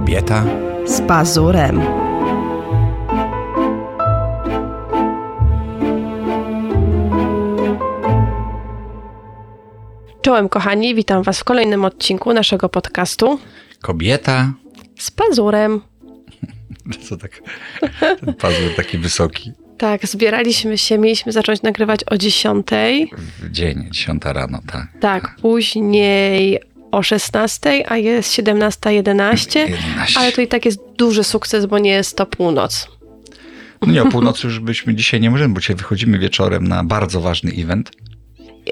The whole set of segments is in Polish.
Kobieta z pazurem. Czołem kochani, witam Was w kolejnym odcinku naszego podcastu Kobieta z pazurem. Co tak? Ten pazur taki wysoki. Tak, zbieraliśmy się, mieliśmy zacząć nagrywać o 10. W dzień, 10 rano, tak. Tak, później o 16, a jest 17.11, 11. ale to i tak jest duży sukces, bo nie jest to północ. No nie, o północy już byśmy dzisiaj nie możemy, bo dzisiaj wychodzimy wieczorem na bardzo ważny event.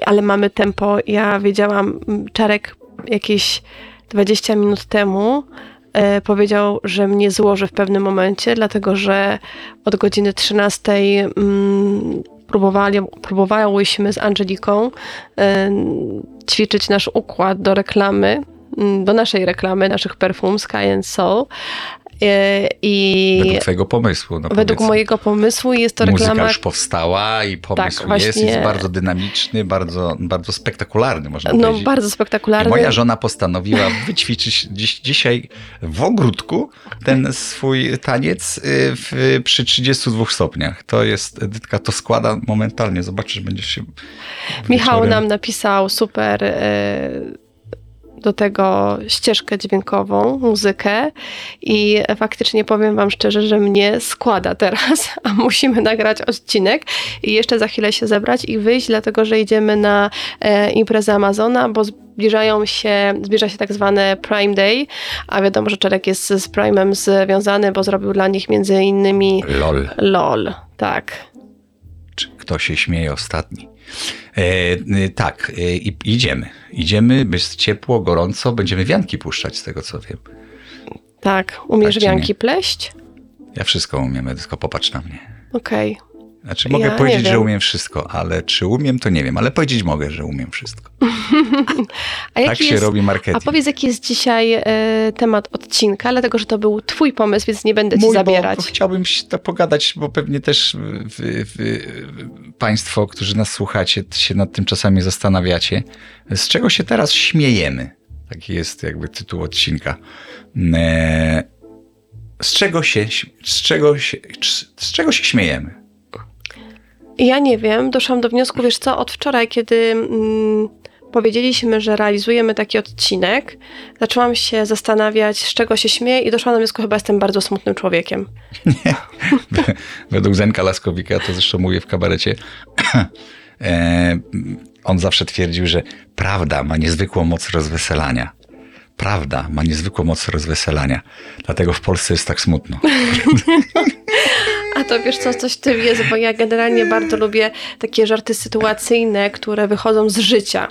Ale mamy tempo. Ja wiedziałam, Czarek jakieś 20 minut temu e, powiedział, że mnie złoży w pewnym momencie, dlatego że od godziny 13 mm, próbowali, próbowałyśmy z Angeliką e, ćwiczyć nasz układ do reklamy, mm, do naszej reklamy, naszych perfum Sky and Soul. E, I Według twojego pomysłu. No według mojego pomysłu jest to Muzyka reklama już powstała i pomysł Tak, jest, jest bardzo dynamiczny, bardzo, bardzo spektakularny, można no, powiedzieć. bardzo I spektakularna. moja żona postanowiła wyćwiczyć dziś, dzisiaj w ogródku ten swój taniec y, w, przy 32 stopniach. To jest, Edytka to składa momentalnie, zobaczysz, będziesz się Michał wieczorem- nam napisał super e, do tego ścieżkę dźwiękową, muzykę i faktycznie powiem wam szczerze, że mnie składa teraz, a musimy nagrać odcinek i jeszcze za chwilę się zebrać i wyjść, dlatego że idziemy na e, imprezę Amazona, bo zbliżają się, zbliża się tak zwany Prime Day, a wiadomo, że Czarek jest z Prime'em związany, bo zrobił dla nich między innymi LOL. LOL, tak. Czy Kto się śmieje ostatni? E, y, tak, e, i idziemy. Idziemy, jest ciepło, gorąco, będziemy wianki puszczać, z tego co wiem. Tak, umiesz Tak czy nie? wianki pleść? Ja wszystko umiem, Edytko, popatrz na mnie. Okej. Znaczy mogę Ja powiedzieć, że umiem wszystko, ale czy umiem, to nie wiem, ale powiedzieć mogę, że umiem wszystko. A Tak się jest, robi A marketing. powiedz, jaki jest dzisiaj e, temat odcinka, dlatego że to był twój pomysł, więc nie będę ci Mój, bo- zabierać. Bo chciałbym się to pogadać, bo pewnie też wy, wy, Państwo, którzy nas słuchacie, się nad tym czasami zastanawiacie. Z czego się teraz śmiejemy? Taki jest jakby tytuł odcinka. E, Z czego się, z czego się, z czego się śmiejemy? Ja nie wiem, doszłam do wniosku, wiesz co, od wczoraj, kiedy mm, powiedzieliśmy, że realizujemy taki odcinek, zaczęłam się zastanawiać, z czego się śmieję i doszłam do wniosku, chyba jestem bardzo smutnym człowiekiem. Według Zenka Laskowika, to zresztą mówię w kabarecie, e, on zawsze twierdził, że prawda ma niezwykłą moc rozweselania. Prawda ma niezwykłą moc rozweselania. Dlatego w Polsce jest tak smutno. A to wiesz co, coś w tym jest, bo ja generalnie bardzo lubię takie żarty sytuacyjne, które wychodzą z życia.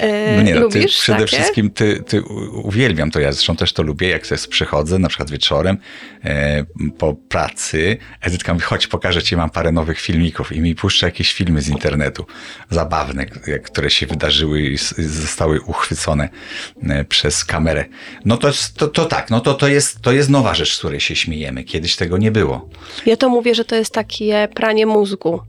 E, No nie, no, ty Lubisz przede takie? wszystkim ty, ty uwielbiam to, ja zresztą też to lubię, jak sobie przychodzę, na przykład wieczorem e, po pracy, Edytka mówi, chodź pokażę ci, mam parę nowych filmików i mi puszcza jakieś filmy z internetu, zabawne, które się wydarzyły i zostały uchwycone e, przez kamerę. No to, to, to tak, no to, to, jest, to jest nowa rzecz, z której się śmiejemy. Kiedyś tego nie było. Ja to mówię, że to jest takie pranie mózgu.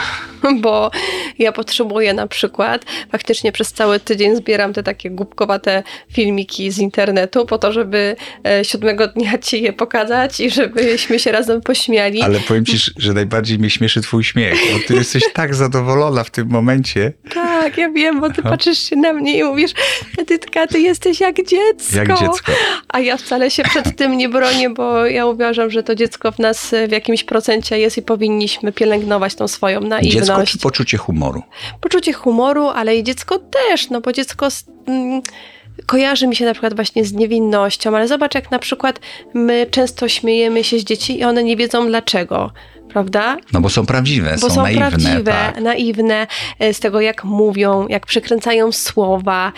Bo ja potrzebuję na przykład, faktycznie przez cały tydzień zbieram te takie głupkowate filmiki z internetu po to, żeby e, siódmego dnia ci je pokazać i żebyśmy się razem pośmiali. Ale powiem ci, że najbardziej mnie śmieszy twój śmiech, bo ty jesteś tak zadowolona w tym momencie, Tak, ja wiem, bo ty patrzysz się na mnie i mówisz, Edytka, ty jesteś jak dziecko. jak dziecko. A ja wcale się przed tym nie bronię, bo ja uważam, że to dziecko w nas w jakimś procencie jest i powinniśmy pielęgnować tą swoją Dziecko naiwność. czy poczucie humoru? Poczucie humoru, ale i dziecko też, no bo dziecko mm, kojarzy mi się na przykład właśnie z niewinnością, ale zobacz jak na przykład my często śmiejemy się z dzieci i one nie wiedzą dlaczego. Prawda? No bo są prawdziwe, Bo są, naiwne. prawdziwe, tak. naiwne e, z tego, jak mówią, jak przekręcają słowa.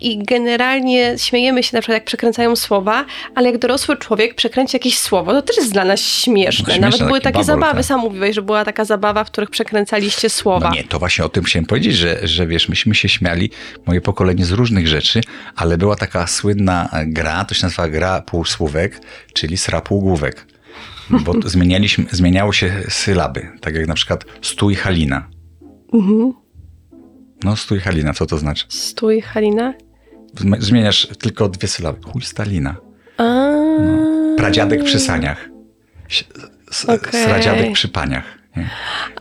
I generalnie śmiejemy się na przykład, jak przekręcają słowa, ale jak dorosły człowiek przekręci jakieś słowo, to też jest dla nas śmieszne. No, śmieszne, Nawet były taki takie babol, zabawy, sam mówiłeś, że była taka zabawa, w których przekręcaliście słowa. No nie, to właśnie o tym chciałem powiedzieć, że, że wiesz, myśmy się śmiali, moje pokolenie z różnych rzeczy, ale była taka słynna gra, to się nazywa gra półsłówek, czyli sra półgłówek. Bo zmienialiśmy, zmieniało się sylaby, tak jak na przykład stój Halina. Mhm. No stój Halina, co to znaczy? Stój, Halina. Zm- Zmieniasz tylko dwie sylaby. Chuj Stalina. A, Pradziadek przy saniach. S- Okej. Sradziadek przy paniach.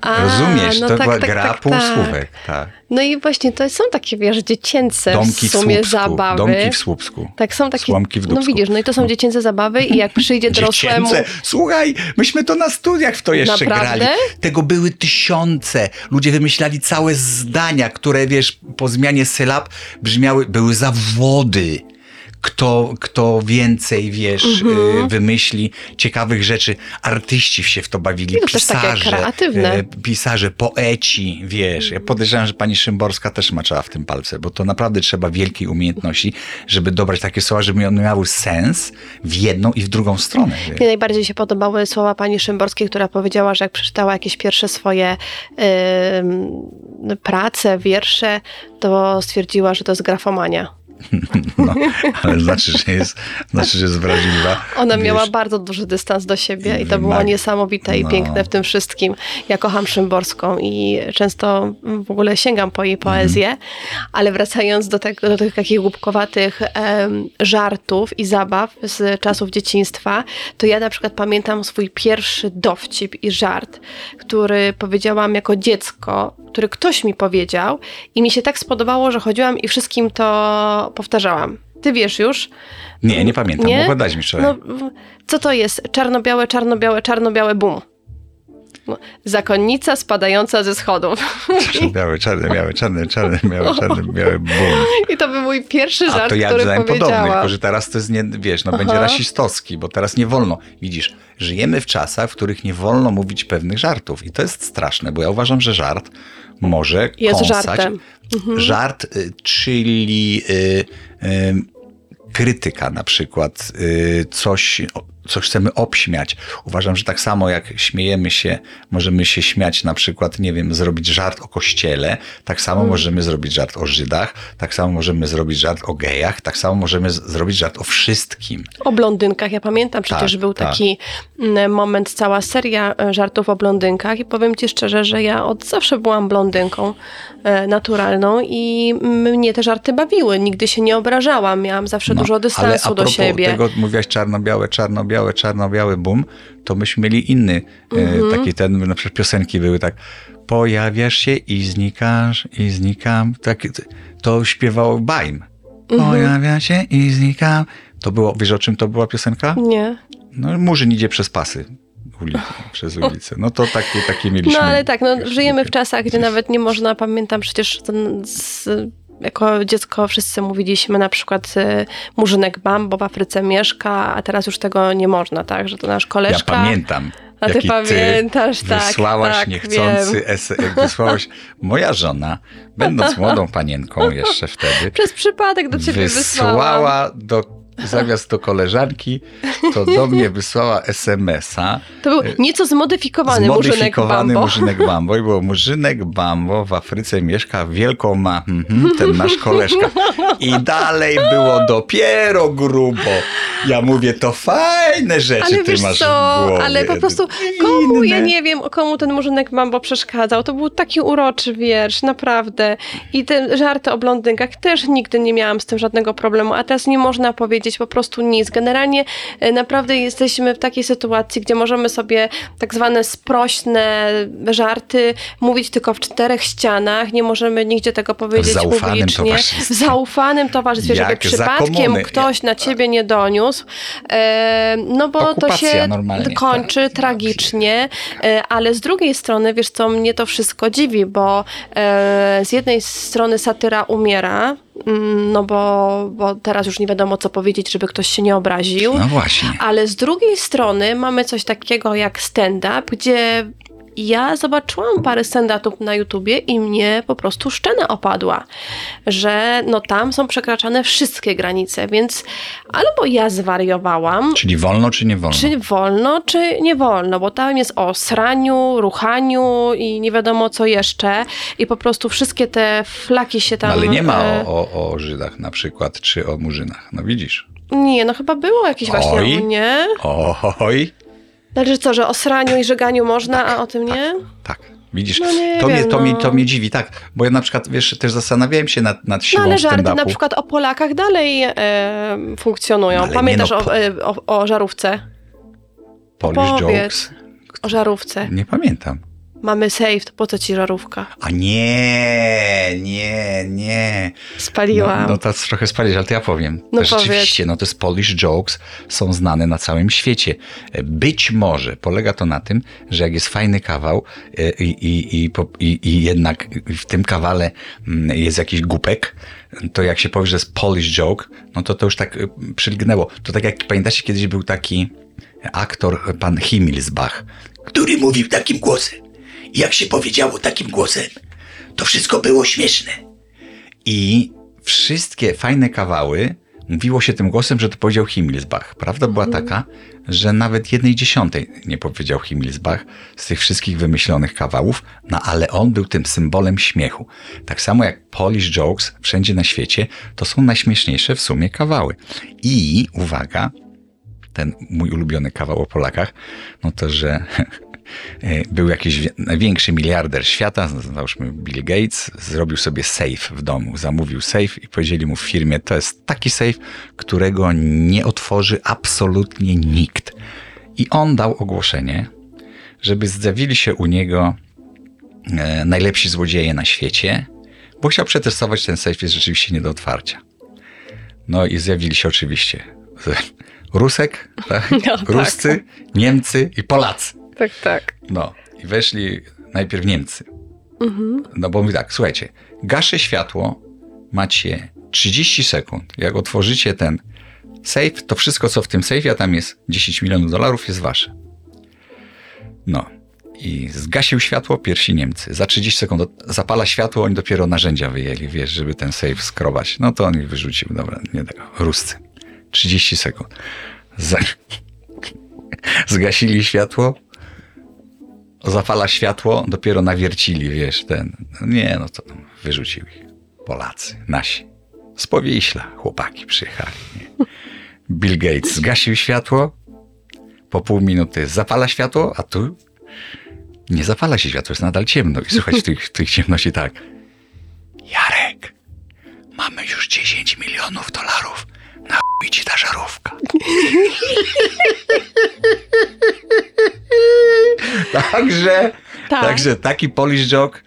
A, Rozumiesz? no to tak, była tak, gra tak, półsłówek. Tak. No i właśnie to są takie, wiesz, dziecięce Domki w sumie w Słupsku. zabawy. Domki w Słupsku. Tak, są takie. Słomki w no widzisz, no i to są No. dziecięce zabawy i jak przyjdzie dorosłemu. Dziecięce. Słuchaj, myśmy to na studiach w to jeszcze Naprawdę? grali. Tego były tysiące. Ludzie wymyślali całe zdania, które wiesz, po zmianie sylab brzmiały, były zawody. Kto, kto więcej, wiesz, Mhm. y, wymyśli ciekawych rzeczy. Artyści się w to bawili, No pisarze, y, pisarze, poeci, wiesz. Ja podejrzewam, że pani Szymborska też maczała w tym palce, bo to naprawdę trzeba wielkiej umiejętności, żeby dobrać takie słowa, żeby one miały sens w jedną i w drugą stronę. wiesz. Mnie najbardziej się podobały słowa pani Szymborskiej, która powiedziała, że jak przeczytała jakieś pierwsze swoje ym, prace, wiersze, to stwierdziła, że to jest grafomania. No, ale znaczy, że jest, znaczy, że jest wrażliwa. Ona Wiesz, miała bardzo duży dystans do siebie i to było niesamowite i no. piękne w tym wszystkim. Ja kocham Szymborską i często w ogóle sięgam po jej poezję, Mhm. ale wracając do, do tych takich głupkowatych em, żartów i zabaw z czasów dzieciństwa, to ja na przykład pamiętam swój pierwszy dowcip i żart, który powiedziałam jako dziecko, który ktoś mi powiedział i mi się tak spodobało, że chodziłam i wszystkim to powtarzałam. Ty wiesz już, Nie, nie pamiętam, Nie? nie? dać mi wczoraj. no, co to jest? Czarno-białe, czarno-białe, czarno-białe, bum. Zakonnica spadająca ze schodów. Białe, czarne, białe, czarne, czarne, białe, czarne, białe, bum. I to był mój pierwszy A żart, to ja który podobny, tylko że teraz to jest, nie, wiesz, no będzie Aha. rasistowski, bo teraz nie wolno. Widzisz, żyjemy w czasach, w których nie wolno mówić pewnych żartów i to jest straszne, bo ja uważam, że żart może Jest kąsać. żartem. Żart, y, czyli y, y, krytyka na przykład, coś, coś chcemy obśmiać. Uważam, że tak samo jak śmiejemy się, możemy się śmiać na przykład, nie wiem, zrobić żart o kościele, tak samo możemy zrobić żart o Żydach, tak samo możemy zrobić żart o gejach, tak samo możemy zrobić żart o wszystkim. O blondynkach. Ja pamiętam, przecież Tak, był tak. taki mm, moment, cała seria e, żartów o blondynkach i powiem ci szczerze, że ja od zawsze byłam blondynką e, naturalną i mnie te żarty bawiły. Nigdy się nie obrażałam. Miałam zawsze No, dużo ale dystansu a do siebie. tego mówiłaś czarno-białe, czarno-białe, czarno-białe, bum, to myśmy mieli inny, Mhm. e, taki ten, na przykład piosenki były tak, pojawiasz się i znikasz, i znikam, tak, to śpiewał Bajm. Mhm. Pojawia się i znikam. To było, wiesz o czym to była piosenka? Nie. No, Murzyn idzie przez pasy. Ulicy, przez ulicę. No to takie, takie mieliśmy. No ale tak, no, żyjemy w czasach, gdzie nawet nie można, pamiętam przecież ten, z, jako dziecko wszyscy mówiliśmy na przykład y, Murzynek Bambo w Afryce mieszka, a teraz już tego nie można, tak, że to nasz Ja koleżka. pamiętam. A ty pamiętasz, tak, Wysłałaś tak, niechcący ese, wysłałaś. Moja żona, będąc młodą panienką jeszcze wtedy, Przez przypadek do ciebie wysłałam. wysłała do, zamiast do koleżanki, to do mnie wysłała SMS-a. To był nieco zmodyfikowany, Murzynek Zmodyfikowany Bambo. Murzynek Bambo. I było Murzynek Bambo w Afryce mieszka, wielką ma mhm, ten nasz koleżka. I dalej było dopiero grubo. Ja mówię, to fajne rzeczy Ale ty wiesz masz co, w głowie. ale po prostu komu, ja nie wiem, komu ten Murzynek Bambo przeszkadzał. To był taki uroczy wiersz, naprawdę. I te żarty o blondynkach też nigdy nie miałam z tym żadnego problemu, a teraz nie można powiedzieć po prostu nic. Generalnie e, naprawdę jesteśmy w takiej sytuacji, gdzie możemy sobie tak zwane sprośne żarty mówić tylko w czterech ścianach, nie możemy nigdzie tego powiedzieć zaufanym publicznie. W zaufanym towarzystwie, żeby Jak przypadkiem ktoś na ciebie nie doniósł, e, no bo to Okupacja się normalnie, kończy tak. tragicznie, e, ale z drugiej strony, wiesz co, mnie to wszystko dziwi, bo z jednej strony satyra umiera, no bo, bo teraz już nie wiadomo co powiedzieć, żeby ktoś się nie obraził, No właśnie. ale z drugiej strony mamy coś takiego jak stand-up, gdzie ja zobaczyłam parę stand-upów na YouTubie i mnie po prostu szczena opadła, że no tam są przekraczane wszystkie granice, więc albo ja zwariowałam, Czyli wolno, czy nie wolno? czy wolno, czy nie wolno, bo tam jest o sraniu, ruchaniu i nie wiadomo co jeszcze i po prostu wszystkie te flaki się tam... No, ale nie ma e, o, o, o Żydach na przykład, czy o Murzynach. No widzisz. Nie, no chyba było jakieś właśnie, Oj. nie? Oj, Znaczy co, że o sraniu i żeganiu można, a o tym nie? tak. Widzisz, No nie to, mnie, wiem, to, no. mnie, to mnie dziwi, tak. Bo ja na przykład, wiesz, też zastanawiałem się nad, nad No siłą ale żarty na przykład o Polakach dalej e, funkcjonują. No ale nie Pamiętasz no, o, po- e, o, o żarówce? Polish Opowiedz. Jokes. O żarówce. Nie pamiętam. Mamy safe, to po co ci żarówka? A nie, nie, nie. Spaliłam. No, no to trochę spalisz, ale to ja powiem. No Rzeczywiście, no to jest Polish Jokes są znane na całym świecie. Być może polega to na tym, że jak jest fajny kawał e, i, i, i, i, jednak w tym kawale mm, jest jakiś głupek, to jak się powie, że jest Polish Joke, no to to już tak e, przylgnęło. To tak jak pamiętacie, kiedyś był taki aktor, pan Himmelsbach, który mówił takim głosem. I jak się powiedziało takim głosem, to wszystko było śmieszne. I wszystkie fajne kawały mówiło się tym głosem, że to powiedział Himmelsbach. Prawda była taka, że nawet jednej dziesiątej nie powiedział Himmelsbach z tych wszystkich wymyślonych kawałów, no ale on był tym symbolem śmiechu. Tak samo jak Polish Jokes wszędzie na świecie, to są najśmieszniejsze w sumie kawały. I uwaga, ten mój ulubiony kawał o Polakach, no to, że był jakiś największy miliarder świata, załóżmy Bill Gates, zrobił sobie safe w domu, zamówił safe i powiedzieli mu w firmie, to jest taki safe, którego nie otworzy absolutnie nikt. I on dał ogłoszenie, żeby zjawili się u niego e, najlepsi złodzieje na świecie, bo chciał przetestować, ten safe jest rzeczywiście nie do otwarcia. No i zjawili się oczywiście Rusek, tak? No tak. Ruscy, Niemcy i Polacy. Tak, tak. No i weszli najpierw Niemcy. No bo mówi tak, słuchajcie, gaszę światło, macie 30 sekund. Jak otworzycie ten safe, to wszystko co w tym safe, a tam jest 10 milionów dolarów, jest wasze. No. I zgasił światło pierwsi Niemcy. Za 30 sekund zapala światło, oni dopiero narzędzia wyjęli, wiesz, żeby ten safe skrobać. No to on ich wyrzucił, dobra, nie tego, Ruscy. 30 sekund. Za... Zgasili światło, zapala światło, dopiero nawiercili, wiesz, ten. Nie, no to wyrzucił ich. Polacy, nasi. Z Powieśla chłopaki przyjechali. Nie? Bill Gates zgasił światło, po pół minuty zapala światło, a tu nie zapala się światło, jest nadal ciemno. I słychać tych, tych ciemności tak. Jarek, mamy już 10 milionów dolarów. Chuj ci ta żarówka. Także, Tak. także taki Polish joke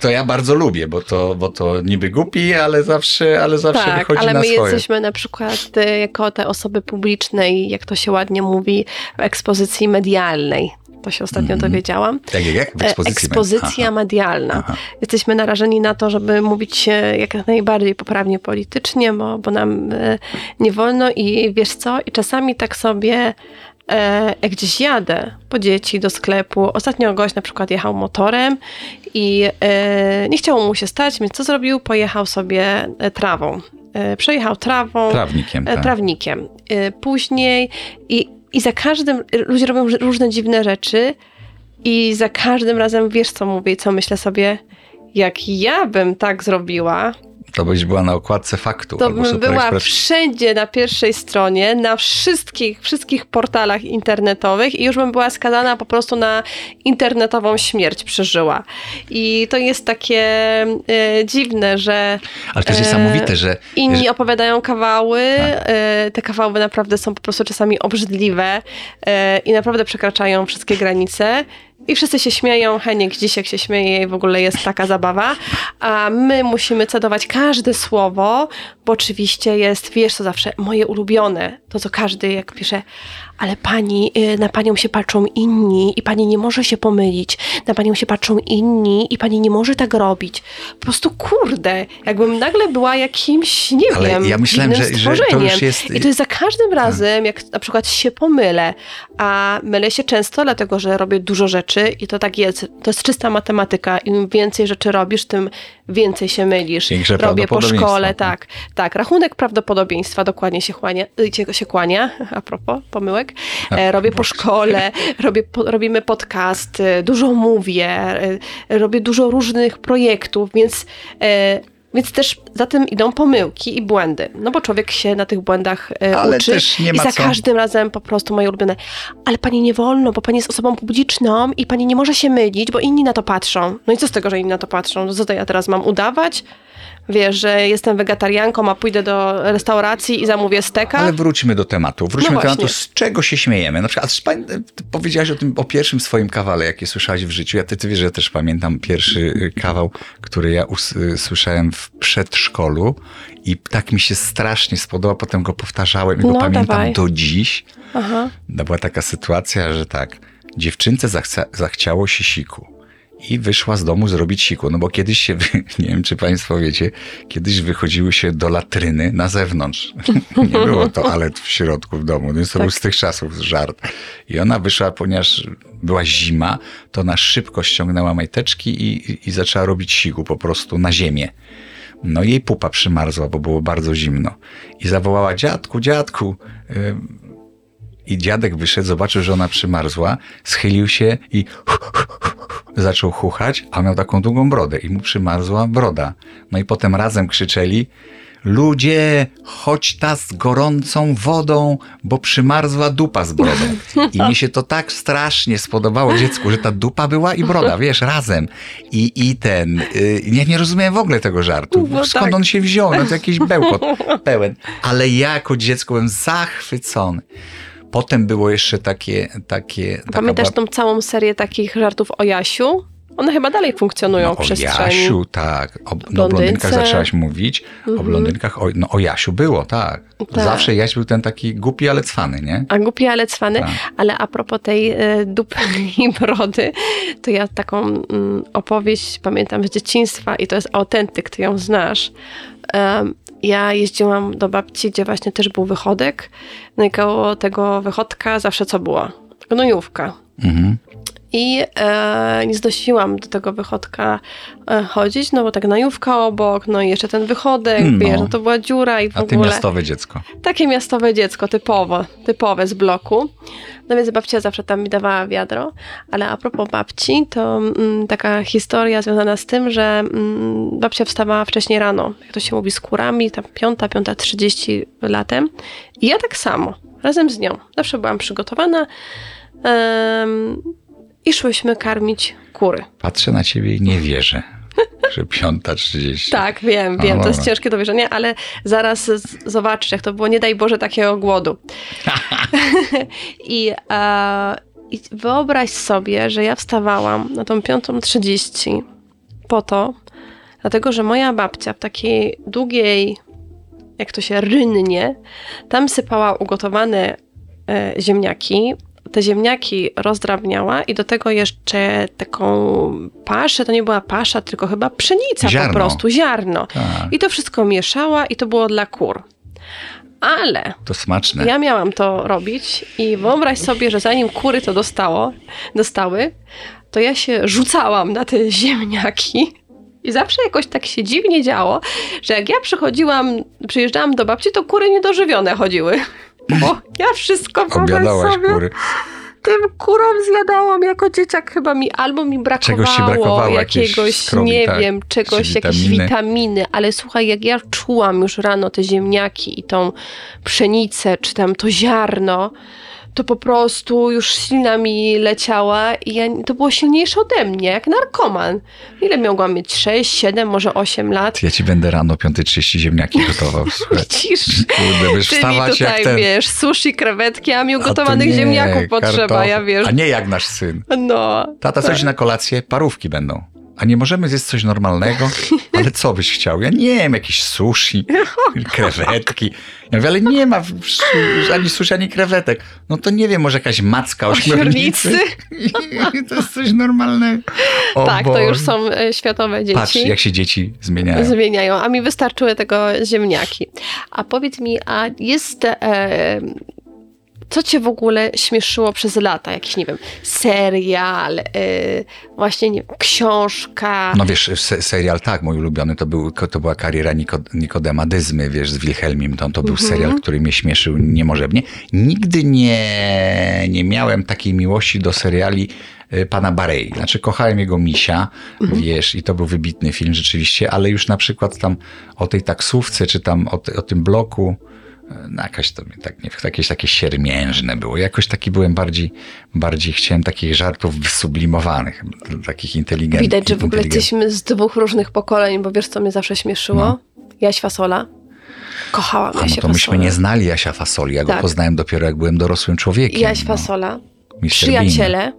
to ja bardzo lubię, bo to, bo to niby głupi, ale zawsze, ale zawsze Tak, wychodzi ale na my swoje. jesteśmy na przykład e, jako te osoby publiczne i jak to się ładnie mówi, w ekspozycji medialnej. To się ostatnio dowiedziałam. Tak jak, jak? W E, ekspozycji. Ekspozycja Aha. medialna. Aha. Jesteśmy narażeni na to, żeby mówić jak najbardziej poprawnie politycznie, bo, bo nam e, nie wolno i wiesz co? I czasami tak sobie e, jak gdzieś jadę po dzieci do sklepu. Ostatnio gość na przykład jechał motorem i nie chciało mu się stać, więc co zrobił? Pojechał sobie trawą. Przejechał trawą. Trawnikiem, tak. Trawnikiem. Później i, i za każdym, ludzie robią różne dziwne rzeczy i za każdym razem wiesz co mówię co myślę sobie, jak ja bym tak zrobiła, To byś była na okładce faktu. to bym była wszędzie na pierwszej stronie, na wszystkich, wszystkich portalach internetowych i już bym była skazana po prostu na internetową śmierć przeżyła. I to jest takie e, dziwne, że Ale to jest e, niesamowite, że... Inni że opowiadają kawały. Tak. e, Te kawały naprawdę są po prostu czasami obrzydliwe e, i naprawdę przekraczają wszystkie granice. I wszyscy się śmieją, Heniek dzisiaj się śmieje i w ogóle jest taka zabawa. A my musimy cedować każde słowo, bo oczywiście jest, wiesz co zawsze, moje ulubione, to co każdy jak pisze, ale pani, y, na panią się patrzą inni i pani nie może się pomylić. Na panią się patrzą inni i pani nie może tak robić. Po prostu kurde, jakbym nagle była jakimś, nie Ale wiem, ja myślałem, że- że to już stworzeniem. jest- I to jest za każdym razem, jak na przykład się pomylę, a mylę się często, dlatego że robię dużo rzeczy i to tak jest. To jest czysta matematyka. Im więcej rzeczy robisz, tym więcej się mylisz. Większe Robię po szkole, tak. Tak, rachunek prawdopodobieństwa dokładnie się, chłania, y, się kłania, a propos pomyłek. E, robię po szkole, robię, po, robimy podcast, e, dużo mówię, e, robię dużo różnych projektów, więc, e, więc też za tym idą pomyłki i błędy. No bo człowiek się na tych błędach e, Ale uczy też nie i ma za co. każdym razem po prostu moje ulubione, ale pani nie wolno, bo pani jest osobą publiczną i pani nie może się mylić, bo inni na to patrzą. No i co z tego, że inni na to patrzą? No co to ja teraz mam udawać? Wiesz, że jestem wegetarianką, a pójdę do restauracji i zamówię steka. Ale wróćmy do tematu. Wróćmy No do tematu, z czego się śmiejemy. Na przykład, ty powiedziałaś o tym, o pierwszym swoim kawale, jaki słyszałaś w życiu. Ja ty, ty wiesz, że ja też pamiętam pierwszy y, kawał, który ja y, słyszałem w przedszkolu i tak mi się strasznie spodobał, potem go powtarzałem i go No, pamiętam dawaj. do dziś. Aha. To była taka sytuacja, że tak, dziewczynce zachce- zachciało się siku. I wyszła z domu zrobić siku. No bo kiedyś się, nie wiem czy Państwo wiecie, kiedyś wychodziły się do latryny na zewnątrz. Nie było toalet w środku w domu. No to był z tych czasów żart. I ona wyszła, ponieważ była zima, to ona szybko ściągnęła majteczki i, i, zaczęła robić siku po prostu na ziemię. No jej pupa przymarzła, bo było bardzo zimno. I zawołała, dziadku, dziadku, i dziadek wyszedł, zobaczył, że ona przymarzła, schylił się i zaczął chuchać, a miał taką długą brodę i mu przymarzła broda. No i potem razem krzyczeli Ludzie, chodź ta z gorącą wodą, bo przymarzła dupa z brodą. I mi się to tak strasznie spodobało dziecku, że ta dupa była i broda, wiesz, razem. I, i ten, y, ja nie rozumiem w ogóle tego żartu. No Skąd tak. on się wziął? No to jakiś bełkot pełen. Ale ja jako dziecko byłem zachwycony. Potem było jeszcze takie... takie taka Pamiętasz była- tą całą serię takich żartów o Jasiu? One chyba dalej funkcjonują no, w przestrzeni. O Jasiu, tak. O, no, o blondynkach zaczęłaś mówić. O blondynkach, o, no o Jasiu było, tak. Tak. Zawsze Jaś był ten taki głupi, ale cwany, nie? A głupi, ale cwany. Tak. Ale a propos tej e, dupy i brody, to ja taką mm, opowieść pamiętam z dzieciństwa i to jest autentyk, ty ją znasz. Ja jeździłam do babci, gdzie właśnie też był wychodek. No i koło tego wychodka zawsze co było? Gnojówka. Mhm. I e, nie znosiłam do tego wychodka e, chodzić, no bo tak gnojówka obok, no i jeszcze ten wychodek, No. wiesz, no to była dziura i w A ty ogóle miastowe dziecko. takie miastowe dziecko, typowo, typowe z bloku. No więc babcia zawsze tam mi dawała wiadro. Ale a propos babci, to mm, taka historia związana z tym, że mm, babcia wstawała wcześniej rano, jak to się mówi, z kurami, tam piąta, piąta trzydzieści latem. I ja tak samo, razem z nią. Zawsze byłam przygotowana em, i szłyśmy karmić kury. Patrzę na ciebie i nie wierzę, że piąta trzydzieści. Tak, wiem, A, wiem, to jest ciężkie do wierzenia, ale zaraz zobaczysz, jak to było, nie daj Boże, takiego głodu. I, e, I wyobraź sobie, że ja wstawałam na tą piątą trzydzieści po to, dlatego, że moja babcia w takiej długiej, jak to się rynnie, tam sypała ugotowane e, ziemniaki, te ziemniaki rozdrabniała i do tego jeszcze taką paszę, to nie była pasza, tylko chyba pszenica Ziarno. po prostu, ziarno. Tak, I to wszystko mieszała i to było dla kur. Ale to smaczne. ja miałam to robić i wyobraź sobie, że zanim kury to dostało, dostały, to ja się rzucałam na te ziemniaki. I zawsze jakoś tak się dziwnie działo, że jak ja przychodziłam, przyjeżdżałam do babci, to kury niedożywione chodziły. Bo ja wszystko Obiadałaś sobie, kury. tym kurom zjadałam jako dzieciak chyba mi albo mi brakowało, Czegoś brakowało, jakiejś jakiegoś, skrobi, nie tak, wiem, czegoś, witaminy. witaminy, ale słuchaj, jak ja czułam już rano te ziemniaki i tą pszenicę, czy tam to ziarno, to po prostu już silna mi leciała i ja, to było silniejsze ode mnie, jak narkoman. Ile mogłam mieć? 6, 7, może 8 lat? Ja ci będę rano o 5.30 ziemniaki gotował. Widzisz? Kurde, będziesz Ty mi wstawać jak tutaj, ten. wiesz, sushi, krewetki, a mi A to ugotowanych nie, ziemniaków potrzeba, ja wiesz. A nie jak nasz syn. No. Tata, coś na kolację? Parówki będą. A nie możemy zjeść coś normalnego? Ale co byś chciał? Ja nie wiem, jakieś sushi, krewetki. Ja mówię, ale nie ma ani sushi, ani krewetek. No to nie wiem, może jakaś macka ośmiornicy? to jest coś normalnego. O tak, to Boże. już są e, światowe dzieci. Patrz, jak się dzieci zmieniają. Zmieniają, a mi wystarczyły tego ziemniaki. A powiedz mi, a jest. E, co cię w ogóle śmieszyło przez lata? Jakiś, nie wiem, serial, e, właśnie nie wiem, książka. No wiesz, se serial, tak, mój ulubiony to, był, to była kariera Niko, Nikodema Dyzmy, wiesz, z Wilhelmim. To, to był Mhm. serial, który mnie śmieszył niemożebnie. Nigdy nie, nie miałem takiej miłości do seriali y, pana Barei. Znaczy kochałem jego misia, Mhm. wiesz, i to był wybitny film rzeczywiście, ale już na przykład tam o tej taksówce, czy tam o, o tym bloku, no jakaś to tak, nie, jakieś takie siermiężne było. Jakoś taki byłem bardziej, bardziej chciałem takich żartów wysublimowanych, takich inteligentnych. Widać, że w ogóle jesteśmy z dwóch różnych pokoleń, bo wiesz, co mnie zawsze śmieszyło? No. Jaś Fasola. Kochałam A, no to myśmy nie znali Jasia Fasoli. Ja tak. go poznałem dopiero jak byłem dorosłym człowiekiem. Jaś no. Fasola. No. Przyjaciele.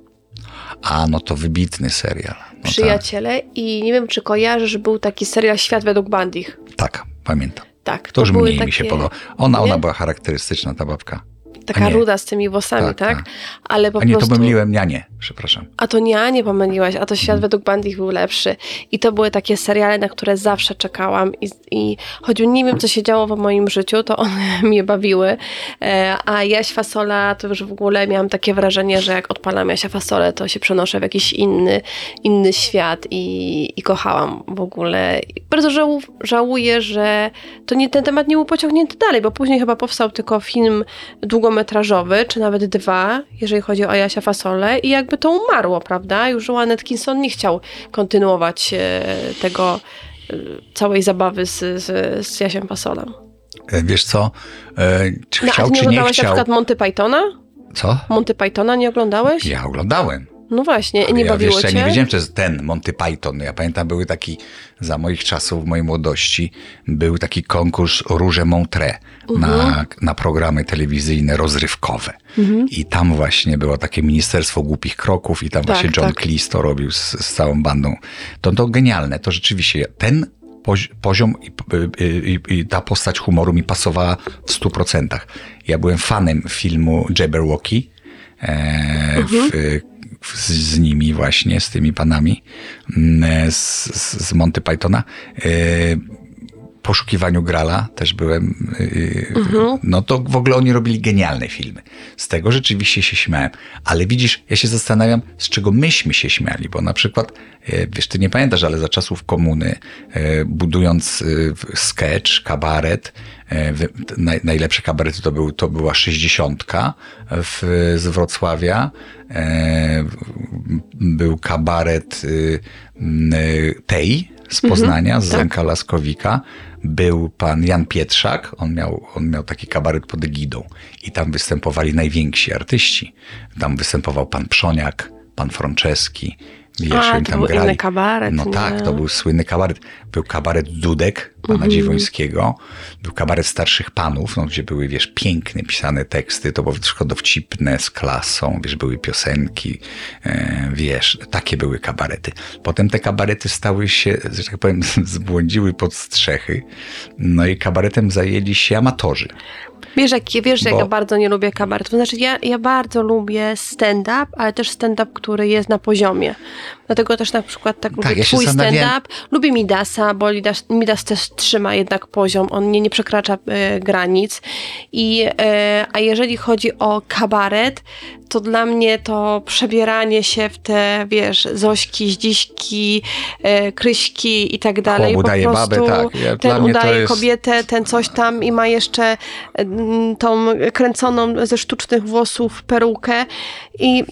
A, no to wybitny serial. No Przyjaciele tak. i nie wiem, czy kojarzysz, był taki serial Świat według Bandich. Tak, pamiętam. Tak. To, to już mniej takie... mi się podoba. Ona, ona była charakterystyczna, ta babka. Taka ruda z tymi włosami, tak? tak? tak. Ale po a nie, prostu... to pomyliłem nianie, przepraszam. A to nie, nie pomyliłaś, a to Świat hmm. według Bandich był lepszy. I to były takie seriale, na które zawsze czekałam i, i choć nie wiem, co się działo w moim życiu, to one mnie bawiły. E, a Jaś Fasola, to już w ogóle miałam takie wrażenie, że jak odpalam Jasia Fasolę, to się przenoszę w jakiś inny, inny świat i, i kochałam w ogóle. Bardzo żału, żałuję, że to nie, ten temat nie był pociągnięty dalej, bo później chyba powstał tylko film długo pełnometrażowy, czy nawet dwa, jeżeli chodzi o Jasia Fasolę i jakby to umarło, prawda? Już Joan Atkinson nie chciał kontynuować e, tego e, całej zabawy z, z, z Jasiem Fasolem. E, wiesz co, czy no, chciał, a ty nie czy nie chciał? na przykład Monty Pythona? Co? Monty Pythona nie oglądałeś? Ja oglądałem. No właśnie, nie ja, bawiło wiesz, cię? Ja nie wiedziałem, że jest ten Monty Python. Ja pamiętam, były taki, za moich czasów, w mojej młodości, był taki konkurs Róże Montre uh -huh. na, mhm. na programy telewizyjne rozrywkowe. Uh mhm. -huh. I tam właśnie było takie Ministerstwo Głupich Kroków i tam tak, właśnie John tak. Cleese to robił z, z całą bandą. To, to genialne, to rzeczywiście ten poziom i, i, i, ta postać humoru mi pasowała w stu procentach. Ja byłem fanem filmu Jabberwocky, e, uh -huh. w, mhm z, z nimi właśnie, z tymi panami mm, z, z Monty Pythona. E, poszukiwaniu Grala też byłem. Mhm. No to w ogóle oni robili genialne filmy. Z tego rzeczywiście się śmiałem. Ale widzisz, ja się zastanawiam, z czego myśmy się śmiali, bo na przykład, e, wiesz, ty nie pamiętasz, ale za czasów komuny, e, budując sketch, kabaret, najlepsze kabarety to, był, to była 60 w, z Wrocławia. Był kabaret tej z Poznania, mhm, z tak. Zenka Laskowika był pan Jan Pietrzak, on miał, on miał taki kabaret pod egidą i tam występowali najwięksi artyści. Tam występował pan Przoniak, pan Franceski, Wiesz, A, to tam był grali. inny kabaret. No nie? tak, to był słynny kabaret. Był kabaret Dudek, pana mm -hmm. Dziwońskiego. Był kabaret Starszych Panów, no, gdzie były, wiesz, piękne pisane teksty. To było wszystko dowcipne, z klasą, wiesz, były piosenki, e, wiesz, takie były kabarety. Potem te kabarety stały się, że tak powiem, zbłądziły pod strzechy. No i kabaretem zajęli się amatorzy. Wiesz, jak, wiesz Bo... jak ja bardzo nie lubię kabaretu. Znaczy, ja, ja bardzo lubię stand-up, ale też stand-up, który jest na poziomie. Dlatego też na przykład tak, tak lubię ja twój stand-up. Lubię Midasa, bo Midas też trzyma jednak poziom. On nie, nie przekracza e, granic. I, e, a jeżeli chodzi o kabaret, to dla mnie to przebieranie się w te, wiesz, Zośki, Zdziśki, e, Kryśki i tak dalej. Po udaje prostu babę, tak. Ja, ten udaje jest... kobietę, ten coś tam i ma jeszcze tą kręconą ze sztucznych włosów perukę i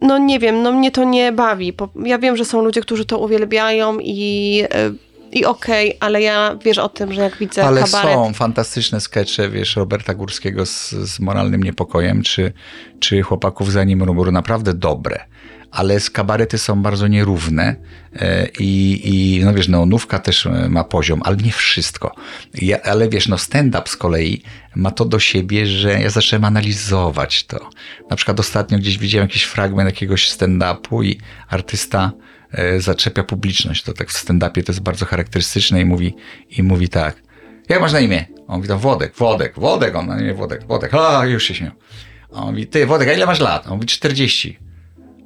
no nie wiem, no mnie to nie bawi. Ja wiem, że są ludzie, którzy to uwielbiają i i okej, okay, ale ja wiesz o tym, że jak widzę ale kabaret... są fantastyczne skecze, wiesz, Roberta Górskiego z, z moralnym niepokojem, czy, czy chłopaków za nim rubur, naprawdę dobre ale kabarety są bardzo nierówne e, i, i no wiesz, neonówka też ma poziom, ale nie wszystko. Ja, ale wiesz, no stand-up z kolei ma to do siebie, że ja zacząłem analizować to. Na przykład ostatnio gdzieś widziałem jakiś fragment jakiegoś stand-upu i artysta zaczepia publiczność. To tak w stand-upie to jest bardzo charakterystyczne i mówi, i mówi tak. Jak masz na imię? On mówi tam Wodek, Wodek, Wodek, on na imię Wodek, Wodek. A, już się śmiał. On mówi, ty Wodek, a ile masz lat? On mówi 40.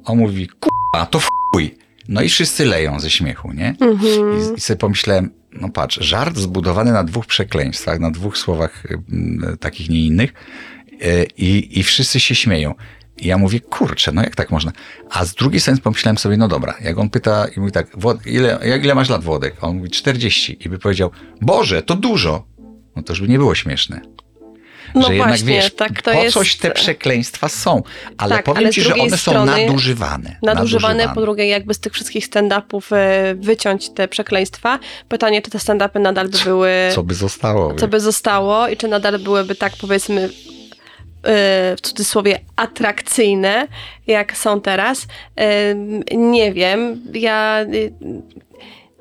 On mówi, kurwa, to chuj. No i wszyscy leją ze śmiechu, nie? Mhm. I, I sobie pomyślałem, no patrz, żart zbudowany na dwóch przekleństwach, na dwóch słowach y, y, takich nie innych y, i, i wszyscy się śmieją. I ja mówię, kurczę, no jak tak można? A z drugiej strony pomyślałem sobie, no dobra, jak on pyta i mówi tak, ile, jak, ile masz lat, Włodek? A on mówi 40 i by powiedział, Boże, to dużo. No to już by nie było śmieszne. No że jednak właśnie, wiesz, tak to po jest- coś te przekleństwa są. Ale Tak, powiem ale ci, że one są strony nadużywane. nadużywane, po drugie jakby z tych wszystkich stand-upów e, wyciąć te przekleństwa. Pytanie, czy te stand-upy nadal by były, Co by zostało? co by zostało i czy nadal byłyby tak powiedzmy w cudzysłowie atrakcyjne, jak są teraz. E, Nie wiem. Ja e,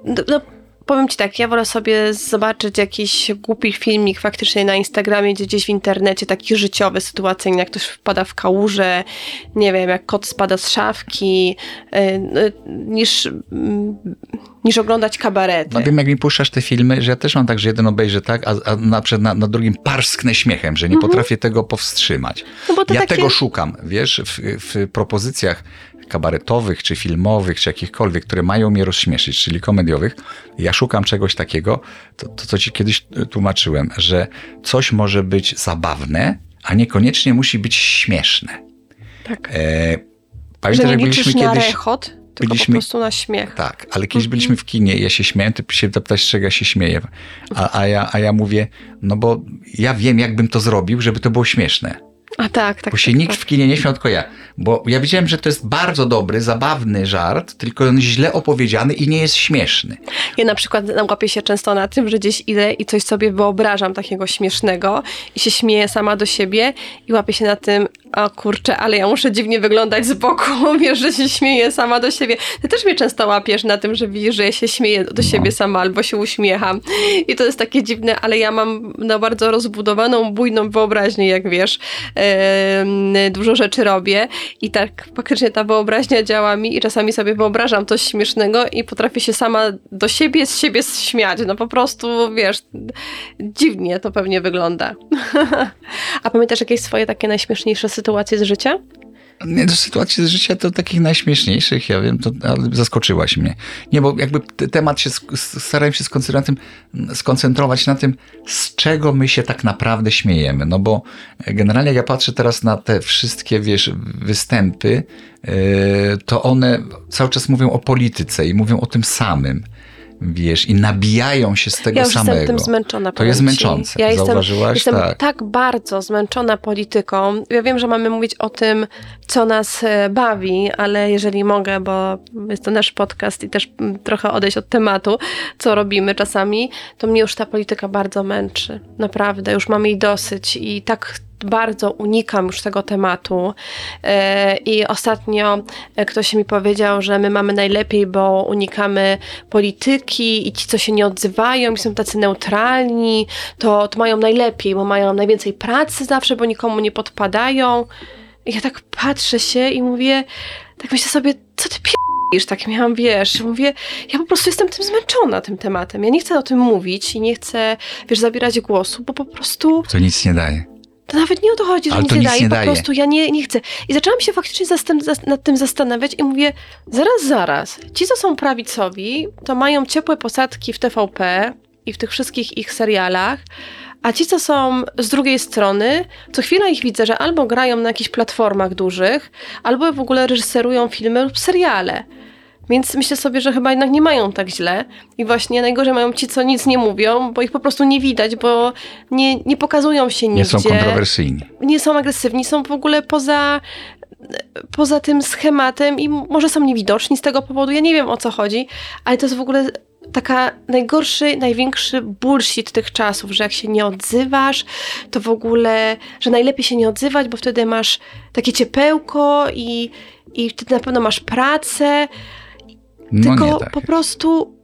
no, no, powiem ci tak, ja wolę sobie zobaczyć jakiś głupi filmik faktycznie na Instagramie, gdzie gdzieś w internecie, taki życiowy, sytuacyjny, jak ktoś wpada w kałużę, nie wiem, jak kot spada z szafki, y, y, niż, mm, niż oglądać kabarety. No wiem, jak mi puszczasz te filmy, że ja też mam tak, że jeden obejrzę tak, a, a na, na, na drugim parsknę śmiechem, że nie potrafię tego powstrzymać. No ja takie- tego szukam, wiesz, w, w propozycjach kabaretowych, czy filmowych, czy jakichkolwiek, które mają mnie rozśmieszyć, czyli komediowych, ja szukam czegoś takiego, to, to co ci kiedyś tłumaczyłem, że coś może być zabawne, a niekoniecznie musi być śmieszne. tak. E, Że pamiętasz, nie jak byliśmy na kiedyś... rechot, tylko byliśmy- po prostu na śmiech. Tak, ale kiedyś byliśmy w kinie i ja się śmiałem, ty się zapytałeś, z czego ja się śmieję. A, a, ja, a ja mówię, no bo ja wiem, jakbym to zrobił, żeby to było śmieszne. A tak, tak. Bo się tak, nikt tak. w kinie nie śmiał, tylko ja. Bo ja wiedziałem, że to jest bardzo dobry, zabawny żart, tylko on źle opowiedziany i nie jest śmieszny. Ja na przykład łapię się często na tym, że gdzieś idę i coś sobie wyobrażam takiego śmiesznego i się śmieję sama do siebie i łapię się na tym, o kurczę, ale ja muszę dziwnie wyglądać z boku, wiesz, że się śmieję sama do siebie. Ty też mnie często łapiesz na tym, że widzisz, że ja się śmieję do siebie sama albo się uśmiecham. I to jest takie dziwne, ale ja mam no, bardzo rozbudowaną, bujną wyobraźnię, jak wiesz. Em, dużo rzeczy robię i tak faktycznie ta wyobraźnia działa mi i czasami sobie wyobrażam coś śmiesznego i potrafię się sama do siebie, z siebie śmiać. No po prostu, wiesz, dziwnie to pewnie wygląda. A pamiętasz jakieś swoje takie najśmieszniejsze sytuacje z życia? Nie, sytuacji z życia to takich najśmieszniejszych, ja wiem, to, ale zaskoczyłaś mnie. Nie, bo jakby temat się, starałem się skoncentrować na, tym, skoncentrować na tym, z czego my się tak naprawdę śmiejemy. No bo generalnie jak ja patrzę teraz na te wszystkie, wiesz, występy, yy, to one cały czas mówią o polityce i mówią o tym samym. Wiesz, i nabijają się z tego ja już samego. jestem tym zmęczona. To jest męczące. Ja jestem, Zauważyłaś? jestem Tak. tak. bardzo zmęczona polityką. Ja wiem, że mamy mówić o tym, co nas e, bawi, ale jeżeli mogę, bo jest to nasz podcast i też mm, trochę odejść od tematu, co robimy czasami, to mnie już ta polityka bardzo męczy. Naprawdę, już mam jej dosyć i tak bardzo unikam już tego tematu. E, I ostatnio ktoś mi powiedział, że my mamy najlepiej, bo unikamy polityki i ci, co się nie odzywają i są tacy neutralni, to, to mają najlepiej, bo mają najwięcej pracy zawsze, bo nikomu nie podpadają. I ja tak patrzę się i mówię, tak myślę sobie, co ty p***isz, tak miałam, wiesz, mówię, ja po prostu jestem tym zmęczona tym tematem. Ja nie chcę o tym mówić i nie chcę, wiesz, zabierać głosu, bo po prostu To nic nie daje. To nawet nie o to chodzi, że Ale nie nic daje, nie po daje. prostu ja nie, nie chcę. I zaczęłam się faktycznie zas- nad tym zastanawiać i mówię, zaraz, zaraz, ci, co są prawicowi, to mają ciepłe posadki w TVP i w tych wszystkich ich serialach, a ci, co są z drugiej strony, co chwila ich widzę, że albo grają na jakichś platformach dużych, albo w ogóle reżyserują filmy lub seriale. Więc myślę sobie, że chyba jednak nie mają tak źle. I właśnie najgorzej mają ci, co nic nie mówią, bo ich po prostu nie widać, bo nie, nie pokazują się nigdzie Nie są kontrowersyjni. nie są agresywni, są w ogóle poza, poza tym schematem i może są niewidoczni z tego powodu. Ja nie wiem o co chodzi, ale to jest w ogóle taka najgorszy, największy bullshit tych czasów, że jak się nie odzywasz, to w ogóle, że najlepiej się nie odzywać, bo wtedy masz takie ciepełko i, i wtedy na pewno masz pracę. No Tylko tak. po prostu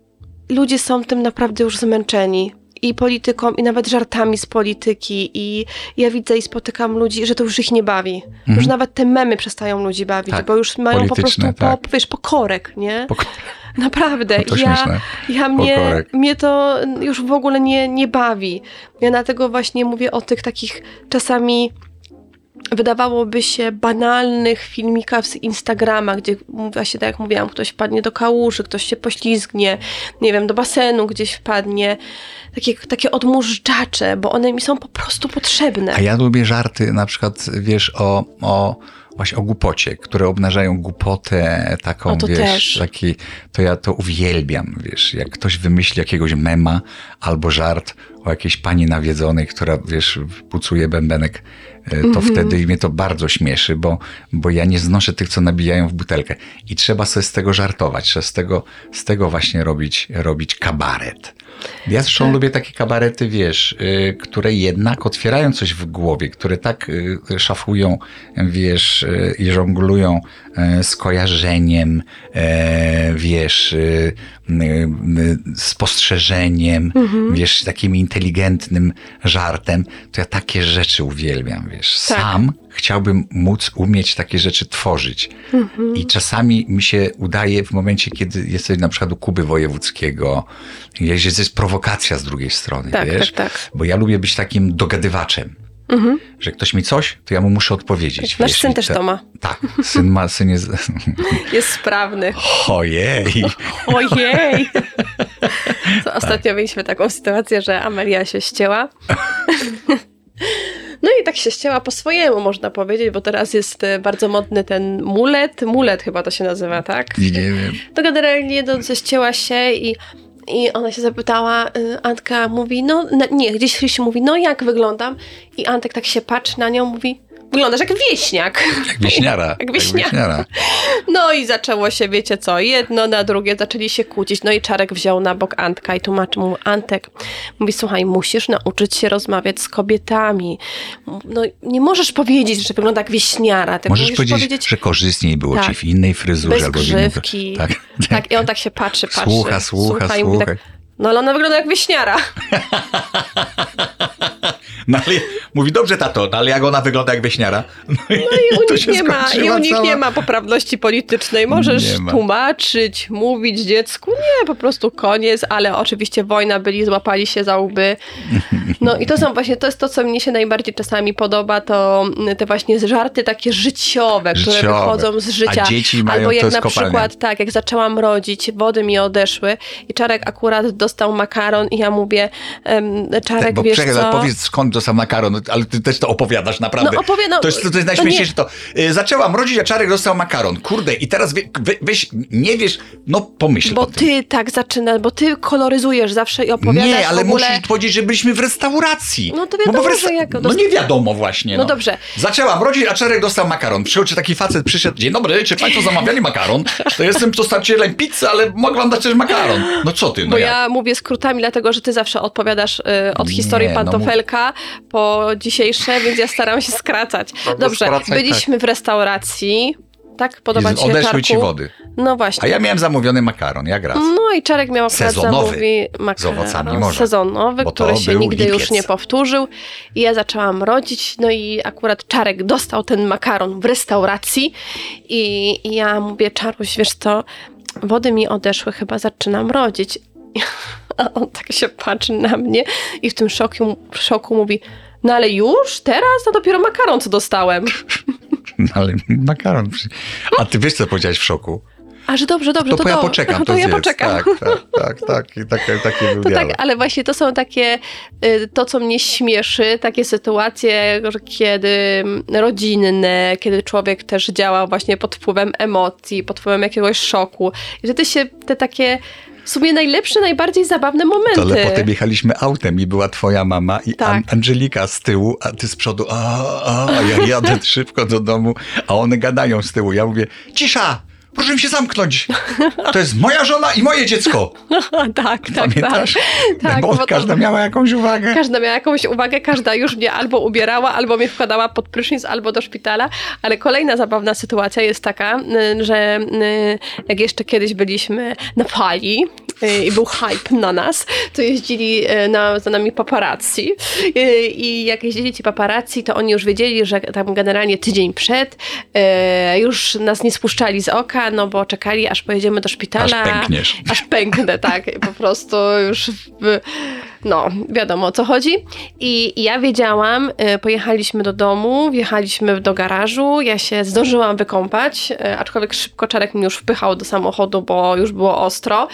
ludzie są tym naprawdę już zmęczeni. I polityką, i nawet żartami z polityki. I ja widzę i spotykam ludzi, że to już ich nie bawi. Już nawet te memy przestają ludzi bawić, Mhm. Tak, bo już mają po prostu polityczne, po, tak. wiesz, pokorek, nie? Pok- Naprawdę. To ja, śmieszne. ja mnie, Pokorek. mnie to już w ogóle nie, nie bawi. Ja dlatego właśnie mówię o tych takich czasami wydawałoby się banalnych filmikach z Instagrama, gdzie właśnie tak jak mówiłam, ktoś wpadnie do kałuży, ktoś się poślizgnie, nie wiem, do basenu gdzieś wpadnie. Takie, takie odmóżdżacze, bo one mi są po prostu potrzebne. A ja lubię żarty na przykład, wiesz, o, o właśnie o głupocie, które obnażają głupotę taką, O, wiesz, też. taki, to ja to uwielbiam, wiesz, jak ktoś wymyśli jakiegoś mema albo żart o jakiejś pani nawiedzonej, która, wiesz, pucuje bębenek, e, to wtedy mnie to bardzo śmieszy, bo, bo ja nie znoszę tych, co nabijają w butelkę. I trzeba sobie z tego żartować, trzeba z tego, z tego właśnie robić, robić kabaret. Ja zresztą lubię takie kabarety, wiesz, y, które jednak otwierają coś w głowie, które tak y, szafują, wiesz, y, i żonglują skojarzeniem, e, wiesz, spostrzeżeniem, wiesz, takim inteligentnym żartem, to ja takie rzeczy uwielbiam, wiesz. Tak. Sam chciałbym móc umieć takie rzeczy tworzyć. I czasami mi się udaje w momencie, kiedy jesteś na przykład u Kuby Wojewódzkiego, gdzieś jest prowokacja z drugiej strony, Tak, wiesz? tak, tak. Bo ja lubię być takim dogadywaczem. Że ktoś mi coś, to ja mu muszę odpowiedzieć. Nasz wiesz, syn też to ma. Tak, syn ma, syn jest... Jest sprawny. Ojej! Ojej! To Tak. ostatnio mieliśmy taką sytuację, że Amelia się ścięła. No i tak się ścięła po swojemu, można powiedzieć, bo teraz jest e, bardzo modny ten mulet. Mulet chyba to się nazywa, tak? Nie wiem. To generalnie no, ścięła się i, i ona się zapytała, y, Antka mówi, no nie, gdzieś się mówi, no jak wyglądam? I Antek tak się patrzy na nią, mówi, wyglądasz jak wieśniak. Jak wieśniara. Jak wieśniara. No i zaczęło się, wiecie co, jedno na drugie, zaczęli się kłócić. No i Czarek wziął na bok Antka i tłumaczy mu, Antek, mówi, słuchaj, musisz nauczyć się rozmawiać z kobietami. No nie możesz powiedzieć, że wygląda jak wieśniara. Tylko Możesz musisz powiedzieć, że korzystniej było Tak. ci w innej fryzurze bez albo grzywki. Tak. tak, i on tak się patrzy, patrzy. Słucha, słucha, mówi słucha. no ale ona wygląda jak wieśniara. No ale mówi, dobrze tato, no ale jak ona wygląda jak wieśniara? No i, No i u to nich nie ma, i u nich cała- nie ma poprawności politycznej. Możesz tłumaczyć, mówić dziecku, nie, po prostu koniec, ale oczywiście wojna byli, złapali się za łby. No i to są właśnie, to jest to, co mnie się najbardziej czasami podoba, to mm, te właśnie żarty takie życiowe, które Życiowe. wychodzą z życia. A dzieci mają- Albo jak na kopalnia. przykład, tak, jak zaczęłam rodzić, wody mi odeszły i Czarek akurat dostał makaron i ja mówię, em, Czarek, Tak, bo wiesz czekaj, co? powiedz skąd dostał makaron, ale ty też to opowiadasz naprawdę. No opowie- no, to, jest, to jest no najśmieszniejsze to. Y, Zaczęłam rodzić, a Czarek dostał makaron. Kurde, i teraz wie, we, weź, nie wiesz, no pomyśl Bo ty tak zaczynasz, bo ty koloryzujesz zawsze i opowiadasz Nie, ale ogóle... musisz powiedzieć, że byliśmy w restauracji. No to wiadomo, bo w że jak- No nie wiadomo właśnie. No dobrze. Zaczęłam rodzić, a Czarek dostał makaron. Przyjął czy taki facet, przyszedł, dzień dobry, czy państwo zamawiali makaron? To jestem dostarczycielem pizzy, ale mogę wam dać też makaron. No co ty, no Bo jak? ja mówię skrótami, dlatego że ty zawsze odpowiadasz y, od Nie, historii no pantofelka po dzisiejsze, więc ja staram się skracać. Dobrze, skracaj, byliśmy w restauracji. Tak? Podoba Jezu, ci się, Odeszły Czarku? ci wody. No właśnie. A ja miałem zamówiony makaron, jak raz. No i Czarek miał akurat Sezonowy. zamówi Z makaron owocami morza. sezonowy, który się nigdy już lipiec. nie powtórzył. I ja zaczęłam rodzić, no i akurat Czarek dostał ten makaron w restauracji i, i ja mówię, Czaruś, wiesz co, wody mi odeszły, chyba zaczynam rodzić. A on tak się patrzy na mnie i w tym szoku, szoku mówi, no ale już? Teraz? To dopiero makaron, co dostałem. No, ale makaron. A ty wiesz, co powiedziałeś w szoku? A że dobrze, dobrze, To, to, po ja poczekam, to, to, ja poczekam. Tak, tak, tak, tak. I taki był To tak, ale właśnie to są takie, y, to co mnie śmieszy, takie sytuacje, kiedy mm, rodzinne, kiedy człowiek też działa właśnie pod wpływem emocji, pod wpływem jakiegoś szoku. I wtedy się te takie w sumie najlepsze, najbardziej zabawne momenty. To ale potem jechaliśmy autem i była twoja mama i Tak. An- Angelika z tyłu, a ty z przodu, a, a, a ja jadę szybko do domu, a one gadają z tyłu. Ja mówię, cisza, proszę mi się zamknąć. To jest moja żona i moje dziecko. tak, tak, Pamiętasz? tak. tak Bo każda miała jakąś uwagę. Każda miała jakąś uwagę, każda już mnie albo ubierała, albo mnie wkładała pod prysznic, albo do szpitala. Ale kolejna zabawna sytuacja jest taka, y, że y, jak jeszcze kiedyś byliśmy na fali y, i był hype na nas, to jeździli y, na, za nami paparazzi Y, i jak jeździli ci paparazzi, to oni już wiedzieli, że tam generalnie tydzień przed y, już nas nie spuszczali z oka, no bo czekali, aż pojedziemy do szpitala. Aż pękniesz. Aż pęknę, tak. Po prostu już w, no, wiadomo o co chodzi. I, i ja wiedziałam, y, pojechaliśmy do domu, wjechaliśmy do garażu, ja się zdążyłam wykąpać, y, aczkolwiek szybko Czarek mnie już wpychał do samochodu, bo już było ostro.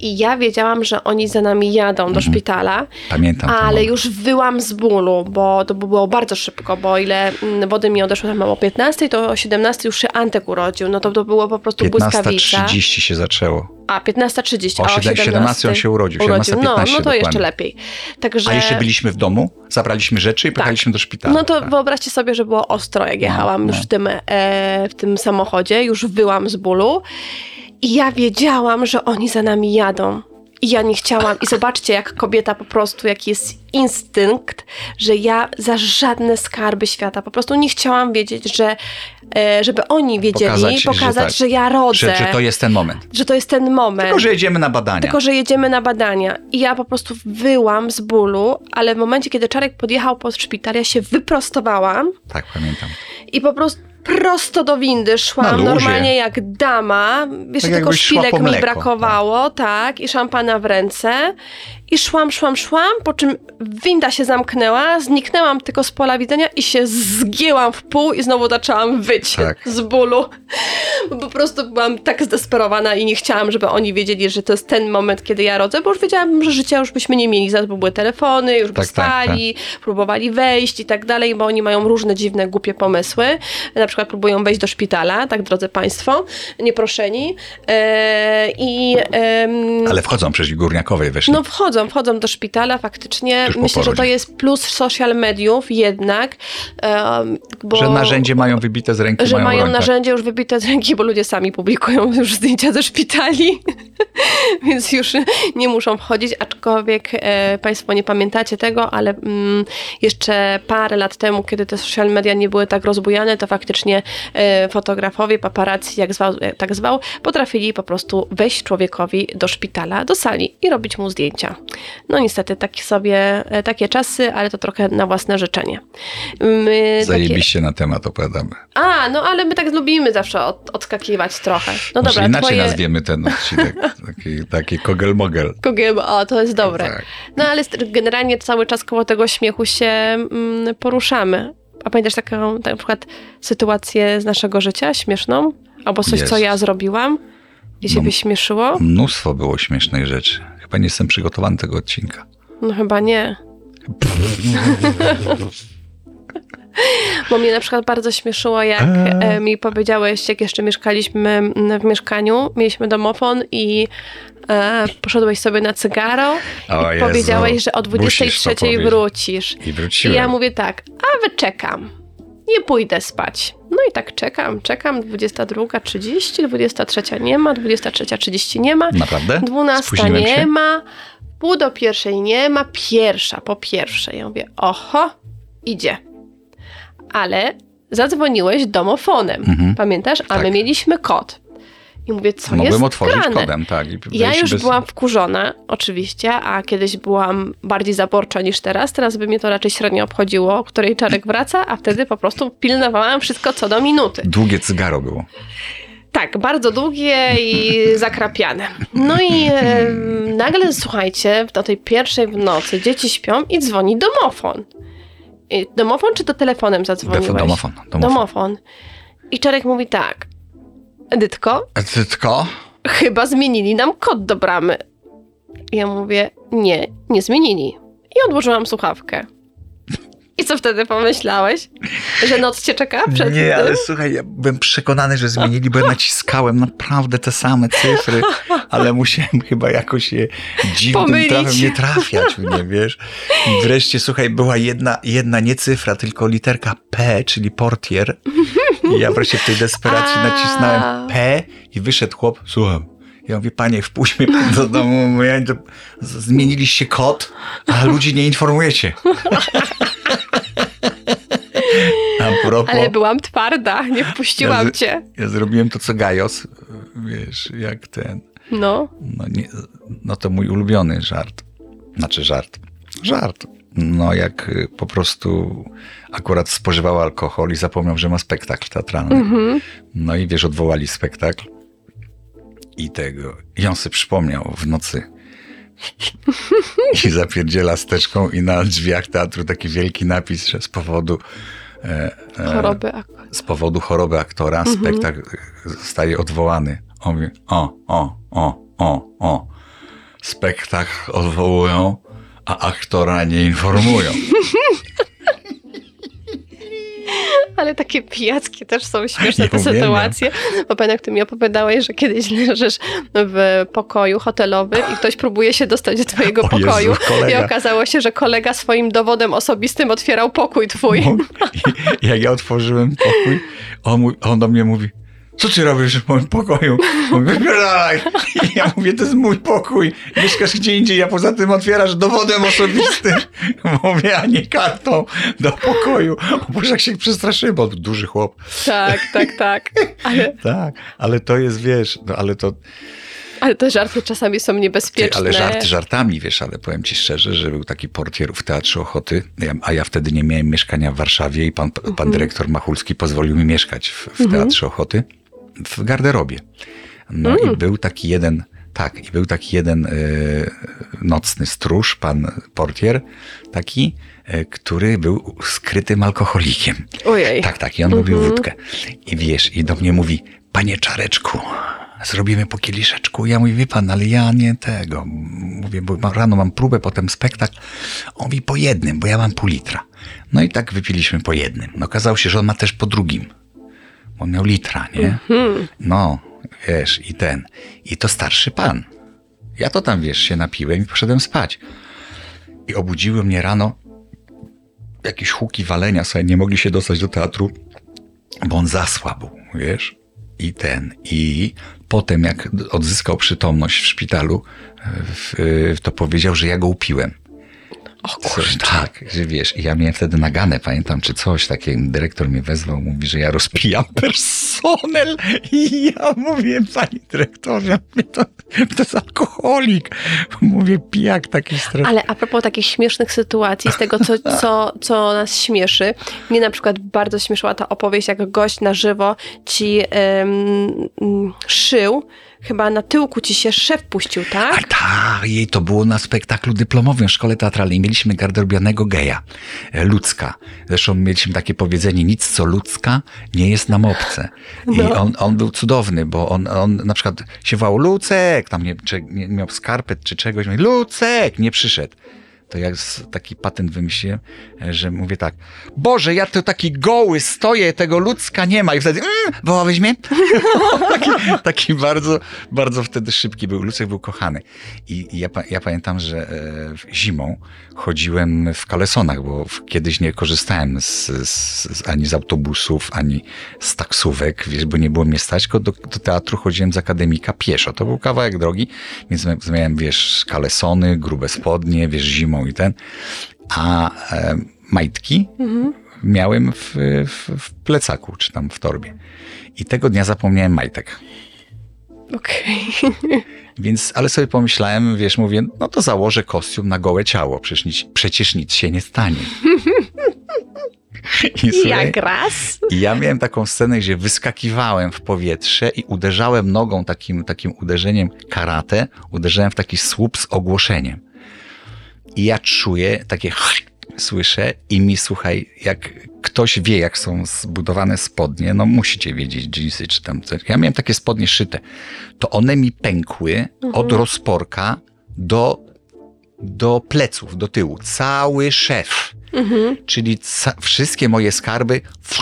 I ja wiedziałam, że oni za nami jadą do szpitala. Pamiętam. Ale już wyłam z bólu, bo to było bardzo szybko, bo ile mm, wody mi odeszło tam o 15, to o 17 już się Antek urodził. No to to było po prostu błyskawica. 15.30 się zaczęło. A, 15.30. O, a o 17 17 on się urodził, urodził. No, 17:15 no to jeszcze dokładnie. lepiej. Także... A jeszcze byliśmy w domu, zabraliśmy rzeczy i pojechaliśmy do szpitala. No to tak. wyobraźcie sobie, że było ostro, jak jechałam no. już w tym, e, w tym samochodzie, już wyłam z bólu i ja wiedziałam, że oni za nami jadą. I ja nie chciałam. I zobaczcie, jak kobieta po prostu, jaki jest instynkt, że ja za żadne skarby świata po prostu nie chciałam wiedzieć, że e, żeby oni wiedzieli, Pokazać, pokazać, że że, tak. ja rodzę, Że, że to jest ten moment. że to jest ten moment. Tylko, że jedziemy na badania. Tylko, że jedziemy na badania. I ja po prostu wyłam z bólu, ale w momencie, kiedy Czarek podjechał pod szpital, ja się wyprostowałam Tak, pamiętam. i po prostu prosto do windy szłam, normalnie jak dama. Jeszcze Tak tylko szpilek mi brakowało, tak. i szampana w ręce. I szłam, szłam, szłam, po czym winda się zamknęła, zniknęłam tylko z pola widzenia i się zgięłam w pół i znowu zaczęłam wyć Tak. z bólu. Bo po prostu byłam tak zdesperowana i nie chciałam, żeby oni wiedzieli, że to jest ten moment, kiedy ja rodzę, bo już wiedziałam, że życia już byśmy nie mieli. Zaraz by były telefony, już by Tak, tak, stali, próbowali wejść i tak dalej, bo oni mają różne dziwne, głupie pomysły. Na przykład próbują wejść do szpitala, tak drodzy Państwo, nieproszeni. Eee, I em, Ale wchodzą przecież górniakowej weszli. no wchodzą, wchodzą do szpitala faktycznie. Tuż Myślę, że to jest plus social mediów jednak. bo, że narzędzie mają wybite z ręki, że mają, mają rękach. narzędzie już wybite z ręki, bo ludzie sami publikują już zdjęcia ze szpitali, więc już nie muszą wchodzić, aczkolwiek e, Państwo nie pamiętacie tego, ale mm, jeszcze parę lat temu, kiedy te social media nie były tak rozbujane, to faktycznie e, fotografowie, paparazzi, jak zwał, e, tak zwał, potrafili po prostu wejść człowiekowi do szpitala, do sali i robić mu zdjęcia. No niestety takie sobie, e, takie czasy, ale to trochę na własne życzenie. My takie- Zajebiście na temat opowiadamy. a, no ale my tak lubimy zawsze od, odskakiwać trochę. No Może dobra, inaczej twoje... nazwiemy ten odcinek. Taki, taki kogel-mogel. Kogiem, o, to jest dobre. Tak. No ale generalnie cały czas koło tego śmiechu się mm, poruszamy. A pamiętasz taką na przykład sytuację z naszego życia śmieszną? Albo coś, co Jest. ja zrobiłam i się No. wyśmieszyło? Mnóstwo było śmiesznych rzeczy. Chyba nie jestem przygotowany do tego odcinka. No chyba nie. Bo mnie na przykład bardzo śmieszyło, jak Eee. e, mi powiedziałeś, jak jeszcze mieszkaliśmy w mieszkaniu, mieliśmy domofon i e, poszedłeś sobie na cygaro O i Jezu, powiedziałeś, że o musisz to 23 powiedzieć. wrócisz. I I wróciłem. ja mówię tak, a wyczekam. Nie pójdę spać. No i tak czekam, czekam. 22.30, 23 nie ma, 23.30 nie ma. Naprawdę? 12 Spóźniłem nie się? ma, pół do pierwszej nie ma, pierwsza po pierwszej. Ja mówię, oho, idzie. Ale zadzwoniłeś domofonem, Mhm. pamiętasz? A my Tak. mieliśmy kod. I mówię, co Mogłem jest otworzyć grane? kodem, tak. I Ja już bez- byłam wkurzona, oczywiście, a kiedyś byłam bardziej zaborcza niż teraz. Teraz by mnie to raczej średnio obchodziło, o której Czarek wraca, a wtedy po prostu pilnowałam wszystko co do minuty. Długie cygaro było. Tak, bardzo długie i zakrapiane. No i e, nagle, słuchajcie, do tej pierwszej w nocy dzieci śpią i dzwoni domofon. I domofon czy to telefonem zadzwoniłeś? Domofon. Domofon. Domofon. I Czarek mówi tak, Edytko, Tylko? chyba zmienili nam kod do bramy. Ja mówię, nie, nie zmienili. I odłożyłam słuchawkę. I co wtedy pomyślałeś? Że noc cię czeka przed Nie, ale słuchaj, ja byłem przekonany, że zmienili, bo ja naciskałem naprawdę te same cyfry, ale musiałem chyba jakoś je dziwnym Pomylić. trafem nie trafiać wiesz. I wreszcie, słuchaj, była jedna, jedna nie cyfra, tylko literka P, czyli portier. I ja wreszcie w tej desperacji nacisnąłem P i wyszedł chłop, słucham. Ja mówię, panie, wpuść mnie pan do domu, zmieniliście kod, a ludzi nie informujecie. Propos... Ale byłam twarda, nie wpuściłam Ja z- cię. Ja zrobiłem to, co Gajos, wiesz, jak ten, No. no, nie, no to mój ulubiony żart. Znaczy żart. Żart. No jak y, po prostu akurat spożywał alkohol i zapomniał, że ma spektakl teatralny. Mhm. No i wiesz, odwołali spektakl i tego. I on sobie przypomniał w nocy. I zapierdziela steczką i na drzwiach teatru taki wielki napis, że z powodu Choroby. ak- z powodu choroby aktora spektakl zostaje odwołany. On mówi, o, o, o, o, o. Spektakl odwołują, a aktora nie informują. Ale takie pijackie też są śmieszne Ja te sytuacje. Bo pamiętam, jak ty mi opowiadałeś, że kiedyś leżysz w pokoju hotelowym i ktoś próbuje się dostać do twojego O Jezu, pokoju. kolega. I okazało się, że kolega swoim dowodem osobistym otwierał pokój twój. Jak ja otworzyłem pokój, on, on do mnie mówi, co ty robisz w moim pokoju? Mówię, wypierdalaj. Ja mówię, to jest mój pokój. Mieszkasz gdzie indziej, a poza tym otwierasz dowodem osobistym. Mówię, a nie kartą do pokoju. O Boże, jak się przestraszyłem, bo duży chłop. Tak, tak, tak. Ale, Tak, ale to jest, wiesz, no ale to, ale te żarty czasami są ty, niebezpieczne. ale żarty żartami, wiesz, ale powiem ci szczerze, że był taki portier w Teatrze Ochoty, ja, a ja wtedy nie miałem mieszkania w Warszawie i pan, pan dyrektor Machulski pozwolił mi mieszkać w, w Teatrze Ochoty w garderobie. No i był taki jeden, tak, i był taki jeden y, nocny stróż, pan portier, taki, y, który był skrytym alkoholikiem. Ojej. Tak, tak, i on lubił wódkę. I wiesz, i do mnie mówi, panie Czareczku, zrobimy po kieliszeczku. Ja mówię, wie pan, ale ja nie tego. Mówię, bo rano mam próbę, potem spektakl. On mówi, po jednym, bo ja mam pół litra. No i tak wypiliśmy po jednym. No okazało się, że on ma też po drugim. On miał litra, nie? No, wiesz, i ten. I to starszy pan. Ja to tam, wiesz, się napiłem i poszedłem spać. I obudziły mnie rano jakieś huki walenia, sobie nie mogli się dostać do teatru, bo on zasłabł, wiesz? I ten. I potem, jak odzyskał przytomność w szpitalu, to powiedział, że ja go upiłem. O kurczę. tak, że wiesz, ja miałem wtedy naganę, pamiętam, czy coś, takie dyrektor mnie wezwał, mówi, że ja rozpijam personel i ja mówię, panie dyrektorze, to, to jest alkoholik. Mówię, pijak taki straszny. Ale a propos takich śmiesznych sytuacji, z tego, co, co, co nas śmieszy, mnie na przykład bardzo śmieszyła ta opowieść, jak gość na żywo ci mm, szył, chyba na tyłku ci się szef puścił, A tak? tak, jej to było na spektaklu dyplomowym w szkole teatralnej. Mieliśmy garderobianego geja, e, ludzka. Zresztą mieliśmy takie powiedzenie, nic co ludzka nie jest nam obce. I No. on, on był cudowny, bo on, on na przykład się wołał Lucek, tam nie, czy, nie miał skarpet czy czegoś, mówi, Lucek, nie przyszedł. To ja taki patent wymyśliłem, e, że mówię tak, Boże, ja tu taki goły stoję, tego ludzka nie ma. I wtedy, mm, wołałeś taki, taki bardzo, bardzo wtedy szybki był. Lucek był kochany. I i ja, ja pamiętam, że e, zimą chodziłem w kalesonach, bo kiedyś nie korzystałem z, z, ani z autobusów, ani z taksówek, wiesz, bo nie było mnie stać, tylko do, do teatru chodziłem z akademika pieszo. To był kawałek drogi, więc mia- miałem, wiesz, kalesony, grube spodnie, wiesz, zimą i ten. A e, majtki miałem w, w, w plecaku, czy tam w torbie. I tego dnia zapomniałem majtek. Okej. Więc, ale sobie pomyślałem, wiesz, mówię, no to założę kostium na gołe ciało, przecież nic, przecież nic się nie stanie. I, słuchaj, Jak raz? I ja miałem taką scenę, gdzie wyskakiwałem w powietrze i uderzałem nogą takim, takim uderzeniem karate, uderzałem w taki słup z ogłoszeniem. I ja czuję takie słyszę i mi słuchaj, jak ktoś wie, jak są zbudowane spodnie, no musicie wiedzieć, jeansy czy tam. Ja miałem takie spodnie szyte. To one mi pękły od rozporka do, do pleców, do tyłu. Cały szef. Czyli ca- wszystkie moje skarby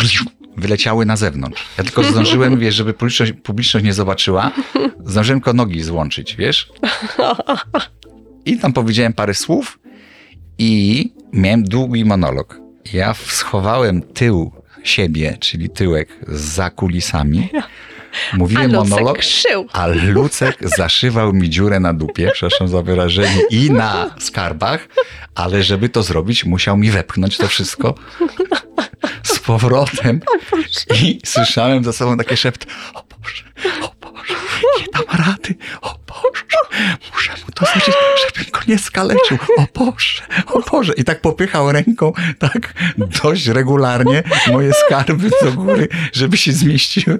wyleciały na zewnątrz. Ja tylko zdążyłem, wiesz, żeby publiczność, publiczność nie zobaczyła, zdążyłem tylko nogi złączyć, wiesz? I tam powiedziałem parę słów i miałem długi monolog. Ja schowałem tył siebie, czyli tyłek za kulisami. Mówiłem A monolog, szył. a Lucek zaszywał mi dziurę na dupie, przepraszam za wyrażenie, i na skarbach, ale żeby to zrobić, musiał mi wepchnąć to wszystko powrotem. I słyszałem za sobą takie szept, o Boże, o Boże, nie dam rady, o Boże, muszę mu to znaczyć, żebym go nie skaleczył, o Boże, o Boże. I tak popychał ręką tak dość regularnie moje skarby do góry, żeby się zmieściły.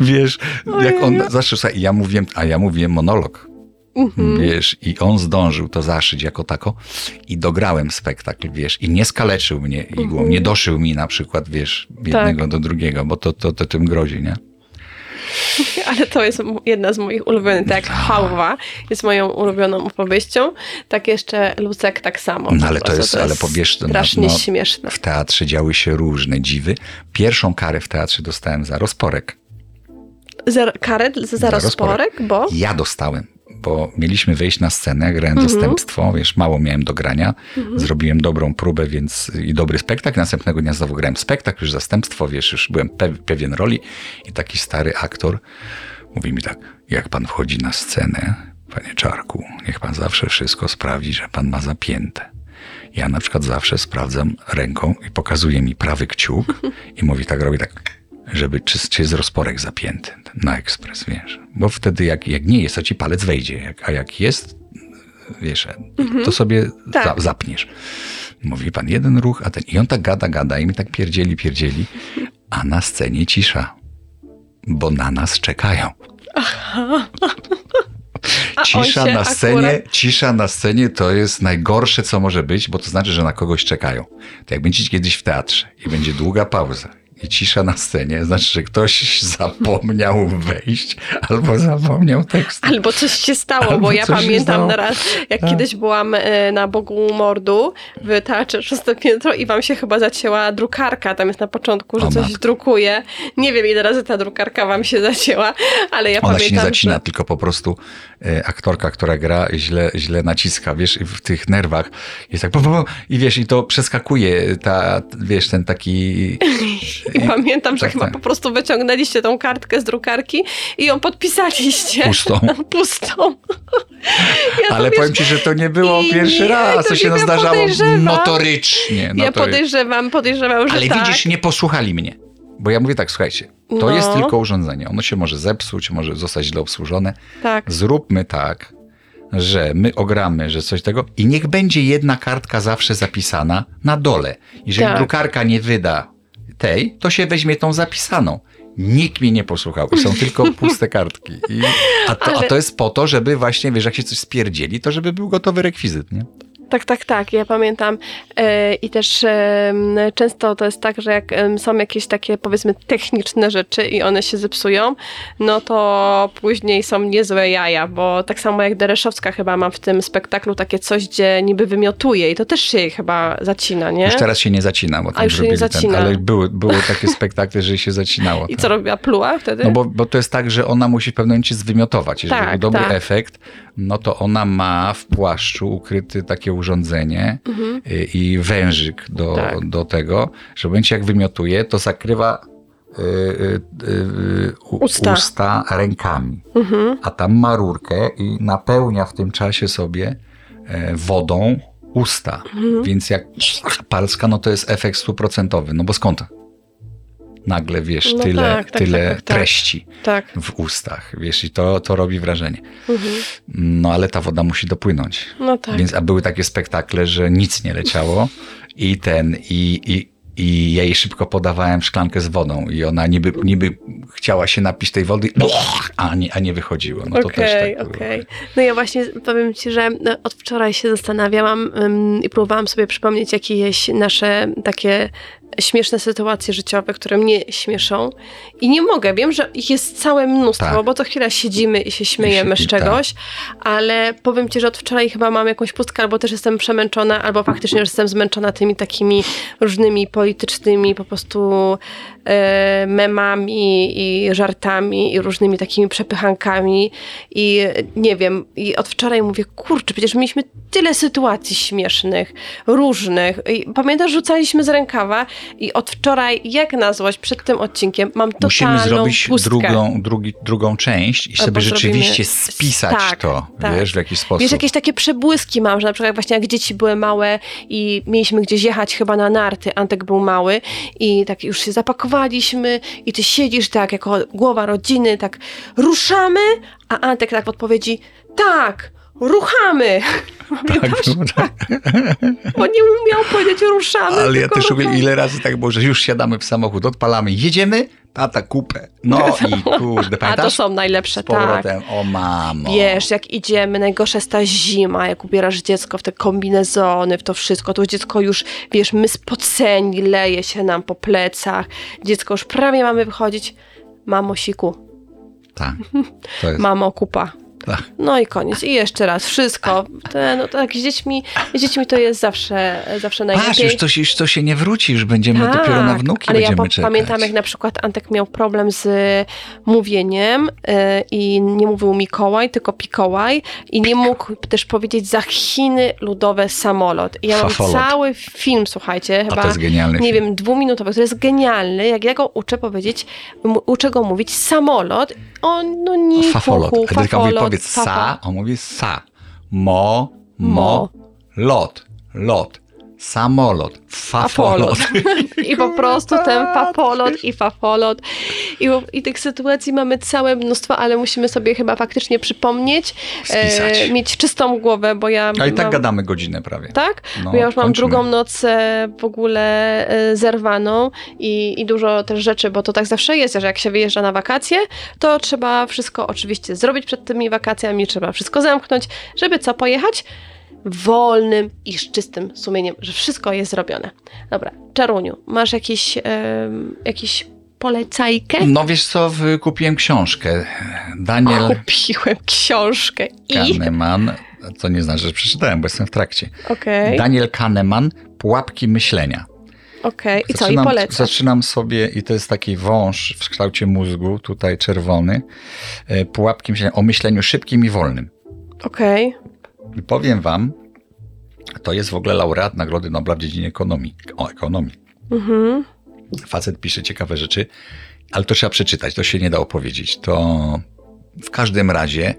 Wiesz, jak on i ja mówiłem, a ja mówiłem monolog. Wiesz, i on zdążył to zaszyć jako tako i dograłem spektakl, wiesz, i nie skaleczył mnie igłą, nie doszył mi na przykład, wiesz, jednego do drugiego, bo to, to, to tym grozi, nie? ale to jest jedna z moich ulubionych, tak jak Hałwa jest moją ulubioną opowieścią, tak jeszcze Lucek tak samo. No ale to prostu jest, ale powiesz, to na- strasznie no, śmieszne. w teatrze działy się różne dziwy. Pierwszą karę w teatrze dostałem za rozporek. Za, karę za, za rozporek, bo... Ja dostałem, bo mieliśmy wejść na scenę, grałem Mhm. zastępstwo, wiesz, mało miałem do grania, zrobiłem dobrą próbę, więc i dobry spektakl. Następnego dnia znowu grałem spektakl, już zastępstwo, wiesz, już byłem pe- pewien roli i taki stary aktor mówi mi tak, jak pan wchodzi na scenę, panie Czarku, niech pan zawsze wszystko sprawdzi, że pan ma zapięte. Ja na przykład zawsze sprawdzam ręką i pokazuje mi prawy kciuk i mówi tak, robi tak, żeby czy, jest rozporek zapięty na ekspres, wiesz. Bo wtedy jak, jak nie jest, to ci palec wejdzie, jak, a jak jest, wiesz, to sobie Tak. za, zapniesz. Mówi pan jeden ruch, a ten... I on tak gada, gada i mi tak pierdzieli, pierdzieli, a na scenie cisza, bo na nas czekają. A on Cisza na scenie, akurat- cisza na scenie to jest najgorsze, co może być, bo to znaczy, że na kogoś czekają. To jak będziecie kiedyś w teatrze i będzie długa pauza i cisza na scenie, znaczy, że ktoś zapomniał wejść albo zapomniał tekstu. Albo coś się stało, Albo bo ja pamiętam na raz, jak Tak. kiedyś byłam e, na Bogu Mordu w Teatrze Szóste Piętro i wam się chyba zacięła drukarka, tam jest na początku, że O coś drukuje. Nie wiem ile razy ta drukarka wam się zacięła, ale ja Ona pamiętam, się nie zacina, że... tylko po prostu e, aktorka, która gra, źle, źle naciska, wiesz, w tych nerwach jest tak, bu, bu, bu, i wiesz, i to przeskakuje, ta, wiesz, ten taki... I pamiętam, że tak, chyba tak. po prostu wyciągnęliście tą kartkę z drukarki i ją podpisaliście. Pustą. Pustą. Ja Ale powiem ci, że to nie było i- pierwszy i- raz, to to się nie wiem, zdarzało notorycznie. Ja podejrzewam, podejrzewam, że Ale tak. widzisz, nie posłuchali mnie. Bo ja mówię tak, słuchajcie, to No. jest tylko urządzenie. Ono się może zepsuć, może zostać źle obsłużone. Tak. Zróbmy tak, że my ogramy, że coś tego i niech będzie jedna kartka zawsze zapisana na dole. Jeżeli Tak. drukarka nie wyda tej, to się weźmie tą zapisaną. Nikt mnie nie posłuchał są tylko puste kartki. I, a, to, a Ale- to jest po to, żeby właśnie, wiesz, jak się coś spierdzieli, to żeby był gotowy rekwizyt, nie? Tak, tak, tak. Ja pamiętam e, i też często to jest tak, że jak są jakieś takie powiedzmy techniczne rzeczy i one się zepsują, no to później są niezłe jaja, bo tak samo jak Dereszowska chyba mam w tym spektaklu takie coś, gdzie niby wymiotuje i to też się jej chyba zacina, nie? Już teraz się nie zacina, bo tam już nie zrobili ten, zacina. ale były, były takie spektakle, że się zacinało. I tak. co robiła pluła wtedy? No bo, bo to jest tak, że ona musi w pewnym momencie zwymiotować. Jeżeli Tak, był dobry tak. efekt, no to ona ma w płaszczu ukryty takie urządzenie y, i wężyk do, Mhm. Tak. do tego, że w momencie jak wymiotuje, to zakrywa y, y, y, Usta. usta rękami. Mhm. A tam ma rurkę i napełnia w tym czasie sobie e, wodą usta. Mhm. Więc jak parska, no to jest efekt stuprocentowy. No bo skąd? Nagle, wiesz, No tyle, tak, tak, tyle tak, tak, tak. treści Tak. w ustach, wiesz, i to, to robi wrażenie. Mhm. No ale ta woda musi dopłynąć. No tak. Więc, a były takie spektakle, że nic nie leciało i ten, i, i, i ja jej szybko podawałem szklankę z wodą i ona niby, niby chciała się napić tej wody, a nie, a nie wychodziło. No to też Okej, tak było. okej. No ja właśnie powiem Ci, że no, od wczoraj się zastanawiałam ym, i próbowałam sobie przypomnieć jakieś nasze takie śmieszne sytuacje życiowe, które mnie śmieszą i nie mogę. Wiem, że ich jest całe mnóstwo, Tak. bo co chwila siedzimy i się śmiejemy I się- z i tak. czegoś, ale powiem Ci, że od wczoraj chyba mam jakąś pustkę, albo też jestem przemęczona, albo faktycznie już jestem zmęczona tymi takimi różnymi politycznymi po prostu e, memami i żartami i różnymi takimi przepychankami i nie wiem, i od wczoraj mówię, kurczę, przecież mieliśmy tyle sytuacji śmiesznych, różnych. I pamiętasz, rzucaliśmy z rękawa i od wczoraj, jak na złość, przed tym odcinkiem mam totalną Musimy zrobić pustkę. drugą, drugi, drugą część i sobie rzeczywiście spisać tak, to, tak. wiesz, w jakiś sposób. Wiesz, jakieś takie przebłyski mam, że na przykład właśnie jak dzieci były małe i mieliśmy gdzieś jechać chyba na narty, Antek był mały i tak już się zapakowaliśmy i ty siedzisz tak jako głowa rodziny, tak ruszamy, a Antek tak w odpowiedzi tak, ruchamy. Pamiętasz? tak. Bo nie umiał powiedzieć ruszamy, Ale ja też ruchamy. ile razy tak było, że już siadamy w samochód, odpalamy, jedziemy, tata kupę. No i kurde, A pamiętasz? to są najlepsze, Z powrotem, tak. o mamo. Wiesz, jak idziemy, najgorsza jest ta zima, jak ubierasz dziecko w te kombinezony, w to wszystko, to dziecko już, wiesz, my spoceni, leje się nam po plecach, dziecko już prawie mamy wychodzić. Mamo, siku, Tak. To jest. Mamo, kupa. Tak. No i koniec. I jeszcze raz. Wszystko. Te, no, tak, z dziećmi, z dziećmi to jest zawsze, zawsze najlepiej. Patrz, już to, się- już to się nie wróci, już będziemy Tak, dopiero na wnuki ale ja będziemy pa- czekać. pamiętam, jak na przykład Antek miał problem z mówieniem y, i nie mówił Mikołaj, tylko Pikołaj i nie mógł też powiedzieć za Chiny ludowe samolot. I ja mam cały film, słuchajcie, A chyba, to jest genialny nie film. wiem, dwuminutowy, który jest genialny, jak ja go uczę powiedzieć, uczę go mówić samolot, on no nie Fafolot. hu, hu, Edyka mówi fafolot, powiedz sa, on mówi sa. Mo, mo, Mo. lot, lot, samolot, fafolot. I po prostu ten papolot i fafolot. I, I tych sytuacji mamy całe mnóstwo, ale musimy sobie chyba faktycznie przypomnieć, e, mieć czystą głowę, bo ja A i tak mam, gadamy godzinę prawie. Tak? No, bo ja już mam kończymy. drugą noc e, w ogóle e, zerwaną i, i dużo też rzeczy, bo to tak zawsze jest, że jak się wyjeżdża na wakacje, to trzeba wszystko oczywiście zrobić przed tymi wakacjami, trzeba wszystko zamknąć, żeby co, pojechać? Wolnym i z czystym sumieniem, że wszystko jest zrobione. Dobra, Czaruniu, masz jakieś, em, jakieś polecajkę? No wiesz co, kupiłem książkę. Daniel Kupiłem książkę i... Kahneman, to nie znaczy, że przeczytałem, bo jestem w trakcie. Okej, Daniel Kahneman, Pułapki myślenia. okej. I co, i Zaczynam, polecasz? zaczynam sobie, i to jest taki wąż w kształcie mózgu, tutaj czerwony, e, pułapki myślenia o myśleniu szybkim i wolnym. Okej. I powiem wam, to jest w ogóle laureat Nagrody Nobla w dziedzinie ekonomii. O, ekonomii. Mhm. Facet pisze ciekawe rzeczy, ale to trzeba przeczytać, to się nie da opowiedzieć. To w każdym razie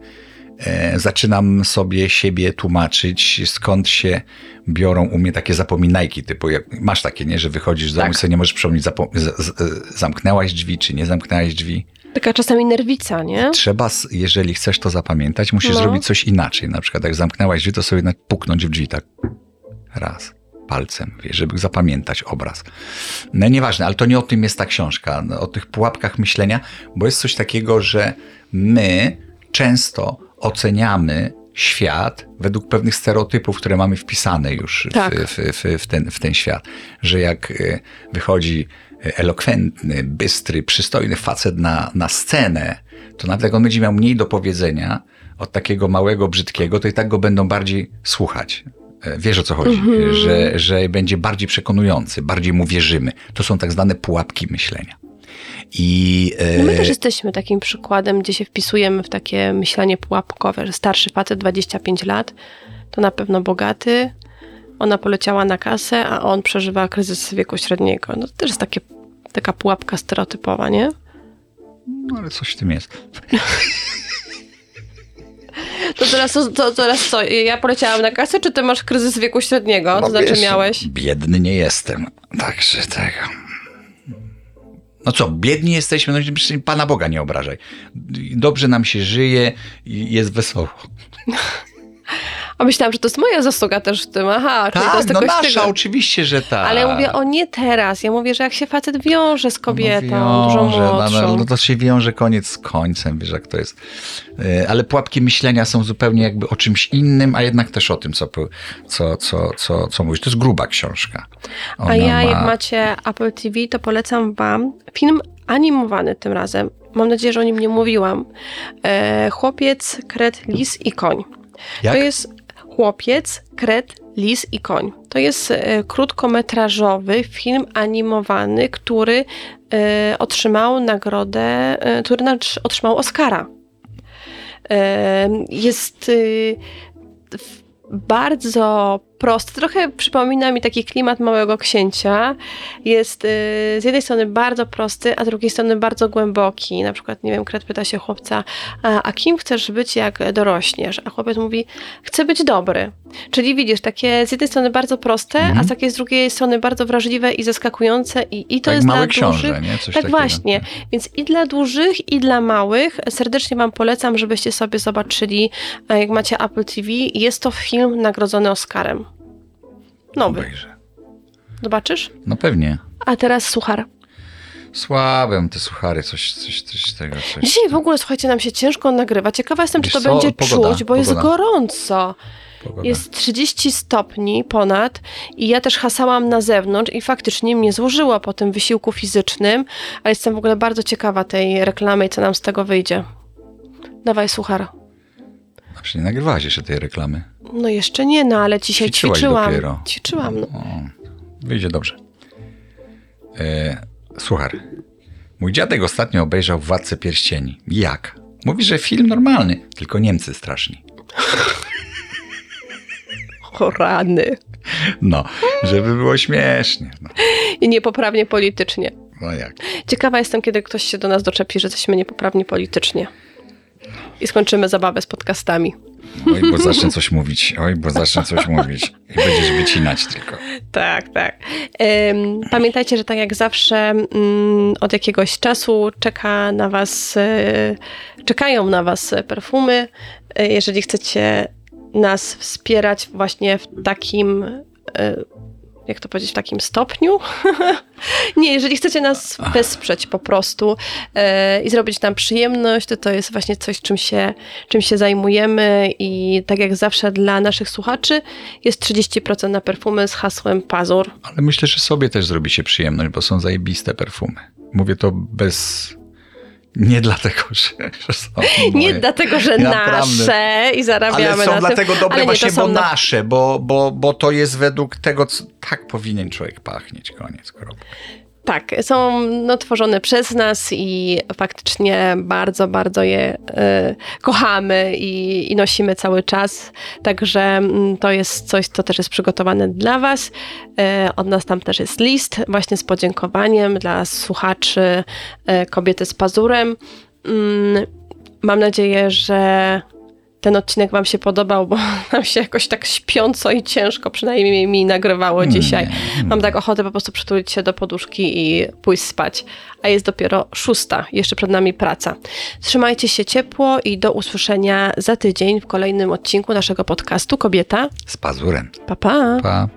e, zaczynam sobie siebie tłumaczyć, skąd się biorą u mnie takie zapominajki, typu jak, masz takie, nie, że wychodzisz z domu Tak. i sobie nie możesz przypomnieć, zamknęłaś drzwi, czy nie zamknęłaś drzwi. Taka czasami nerwica, nie? Trzeba, jeżeli chcesz to zapamiętać, musisz No. zrobić coś inaczej. Na przykład jak zamknęłaś drzwi, to sobie jednak puknąć w drzwi tak raz palcem, wiesz, żeby zapamiętać obraz. No nieważne, ale to nie o tym jest ta książka, no, o tych pułapkach myślenia, bo jest coś takiego, że my często oceniamy świat według pewnych stereotypów, które mamy wpisane już Tak. w, w, w, ten, w ten świat. Że jak e, wychodzi elokwentny, bystry, przystojny facet na, na scenę, to nawet jak on będzie miał mniej do powiedzenia od takiego małego, brzydkiego, to i tak go będą bardziej słuchać. E, Wiesz o co chodzi, że, że będzie bardziej przekonujący, bardziej mu wierzymy. To są tak zwane pułapki myślenia. I e, No My też jesteśmy takim przykładem, gdzie się wpisujemy w takie myślenie pułapkowe, że starszy facet 25 lat, to na pewno bogaty, ona poleciała na kasę, a on przeżywa kryzys wieku średniego. No to też jest takie, taka pułapka stereotypowa, nie? no, ale coś w tym jest. To teraz, to, to teraz co, ja poleciałam na kasę, czy ty masz kryzys wieku średniego? To No znaczy wiesz, miałeś? Biedny nie jestem. Także tego. No co, biedni jesteśmy, no Pana Boga nie obrażaj. Dobrze nam się żyje i jest wesoło. A myślałam, że to jest moja zasługa też w tym. Aha, czyli to Tak, jest no nasza, tego. oczywiście, że tak. Ale ja mówię o nie teraz. Ja mówię, że jak się facet wiąże z kobietą, no, dużo wiąże, no, młodszą. no, no to się wiąże koniec z końcem, wiesz jak to jest. E, Ale pułapki myślenia są zupełnie jakby o czymś innym, a jednak też o tym, co, co, co, co, co mówisz. To jest gruba książka. Ona A ja, ma- jak macie Apple TV, to polecam wam film animowany tym razem. Mam nadzieję, że o nim nie mówiłam. E, chłopiec, kret, lis i koń. Jak? To jest chłopiec, kret, lis i koń. To jest e, krótkometrażowy film animowany, który e, otrzymał nagrodę, e, który otrzymał Oscara. Jest w- bardzo prosty. Trochę przypomina mi taki klimat Małego Księcia. Jest y, z jednej strony bardzo prosty, a z drugiej strony bardzo głęboki. Na przykład, nie wiem, Kret pyta się chłopca, a, a kim chcesz być, jak dorośniesz? A chłopiec mówi, chcę być dobry. Czyli widzisz, takie z jednej strony bardzo proste, Mhm. a z takiej z drugiej strony bardzo wrażliwe i zaskakujące i, i to Tak jest dla książę, dużych. nie? Coś tak takiego. właśnie. Więc i dla dużych, i dla małych serdecznie Wam polecam, żebyście sobie zobaczyli, jak macie Apple TV. Jest to film nagrodzony Oscarem. Nowy. Obejrzę. Zobaczysz? No pewnie. A teraz suchar. Słabym te suchary, coś, coś, coś tego, coś. Dzisiaj w ogóle, słuchajcie, nam się ciężko nagrywa. Ciekawa jestem, czy Wiesz to co? będzie Pogoda, czuć, bo jest pogoda. gorąco. Pogoda. Jest 30 stopni ponad i ja też hasałam na zewnątrz i faktycznie mnie złożyło po tym wysiłku fizycznym, ale jestem w ogóle bardzo ciekawa tej reklamy i co nam z tego wyjdzie. Dawaj, suchar. A przecież nie nagrywałaś jeszcze tej reklamy. No jeszcze nie, no ale dzisiaj Ćwiczyłaś ćwiczyłam. dopiero. Ćwiczyłam, no. Wyjdzie dobrze. E, słuchaj, mój dziadek ostatnio obejrzał Władcę Pierścieni. Jak? Mówi, że film normalny, tylko Niemcy straszni. O rany. No, żeby było śmiesznie. No, I niepoprawnie politycznie. no jak? Ciekawa jestem, kiedy ktoś się do nas doczepi, że jesteśmy niepoprawni politycznie. I skończymy zabawę z podcastami. Oj, bo zacznę coś mówić. Oj, bo zacznę coś mówić. I będziesz wycinać tylko. Tak, tak. Pamiętajcie, że tak jak zawsze mm, od jakiegoś czasu czeka na was, y, czekają na was perfumy. Y, Jeżeli chcecie nas wspierać właśnie w takim, y, jak to powiedzieć, w takim stopniu. Nie, jeżeli chcecie nas wesprzeć po prostu y, i zrobić nam przyjemność, to to jest właśnie coś, czym się, czym się zajmujemy i tak jak zawsze dla naszych słuchaczy jest 30% na perfumy z hasłem Pazur. Ale myślę, że sobie też zrobi się przyjemność, bo są zajebiste perfumy. Mówię to bez... Nie dlatego, że, że są Nie moje. dlatego, że Naprawdę. nasze i zarabiamy Ale są na dlatego tym. dobre ale nie, właśnie, bo na- nasze, bo, bo, bo to jest według tego, co tak powinien człowiek pachnieć. Koniec, kropka. Tak, są no, tworzone przez nas i faktycznie bardzo, bardzo je e, kochamy i, i nosimy cały czas. Także mm, to jest coś, co też jest przygotowane dla Was. E, od nas tam też jest list właśnie z podziękowaniem dla słuchaczy e, Kobiety z Pazurem. Mm, mam nadzieję, że ten odcinek Wam się podobał, bo nam się jakoś tak śpiąco i ciężko przynajmniej mi nagrywało dzisiaj. Mam tak ochotę po prostu przytulić się do poduszki i pójść spać. A jest dopiero szósta, jeszcze przed nami praca. Trzymajcie się ciepło i do usłyszenia za tydzień w kolejnym odcinku naszego podcastu Kobieta. Z pazurem. Pa, pa. Pa.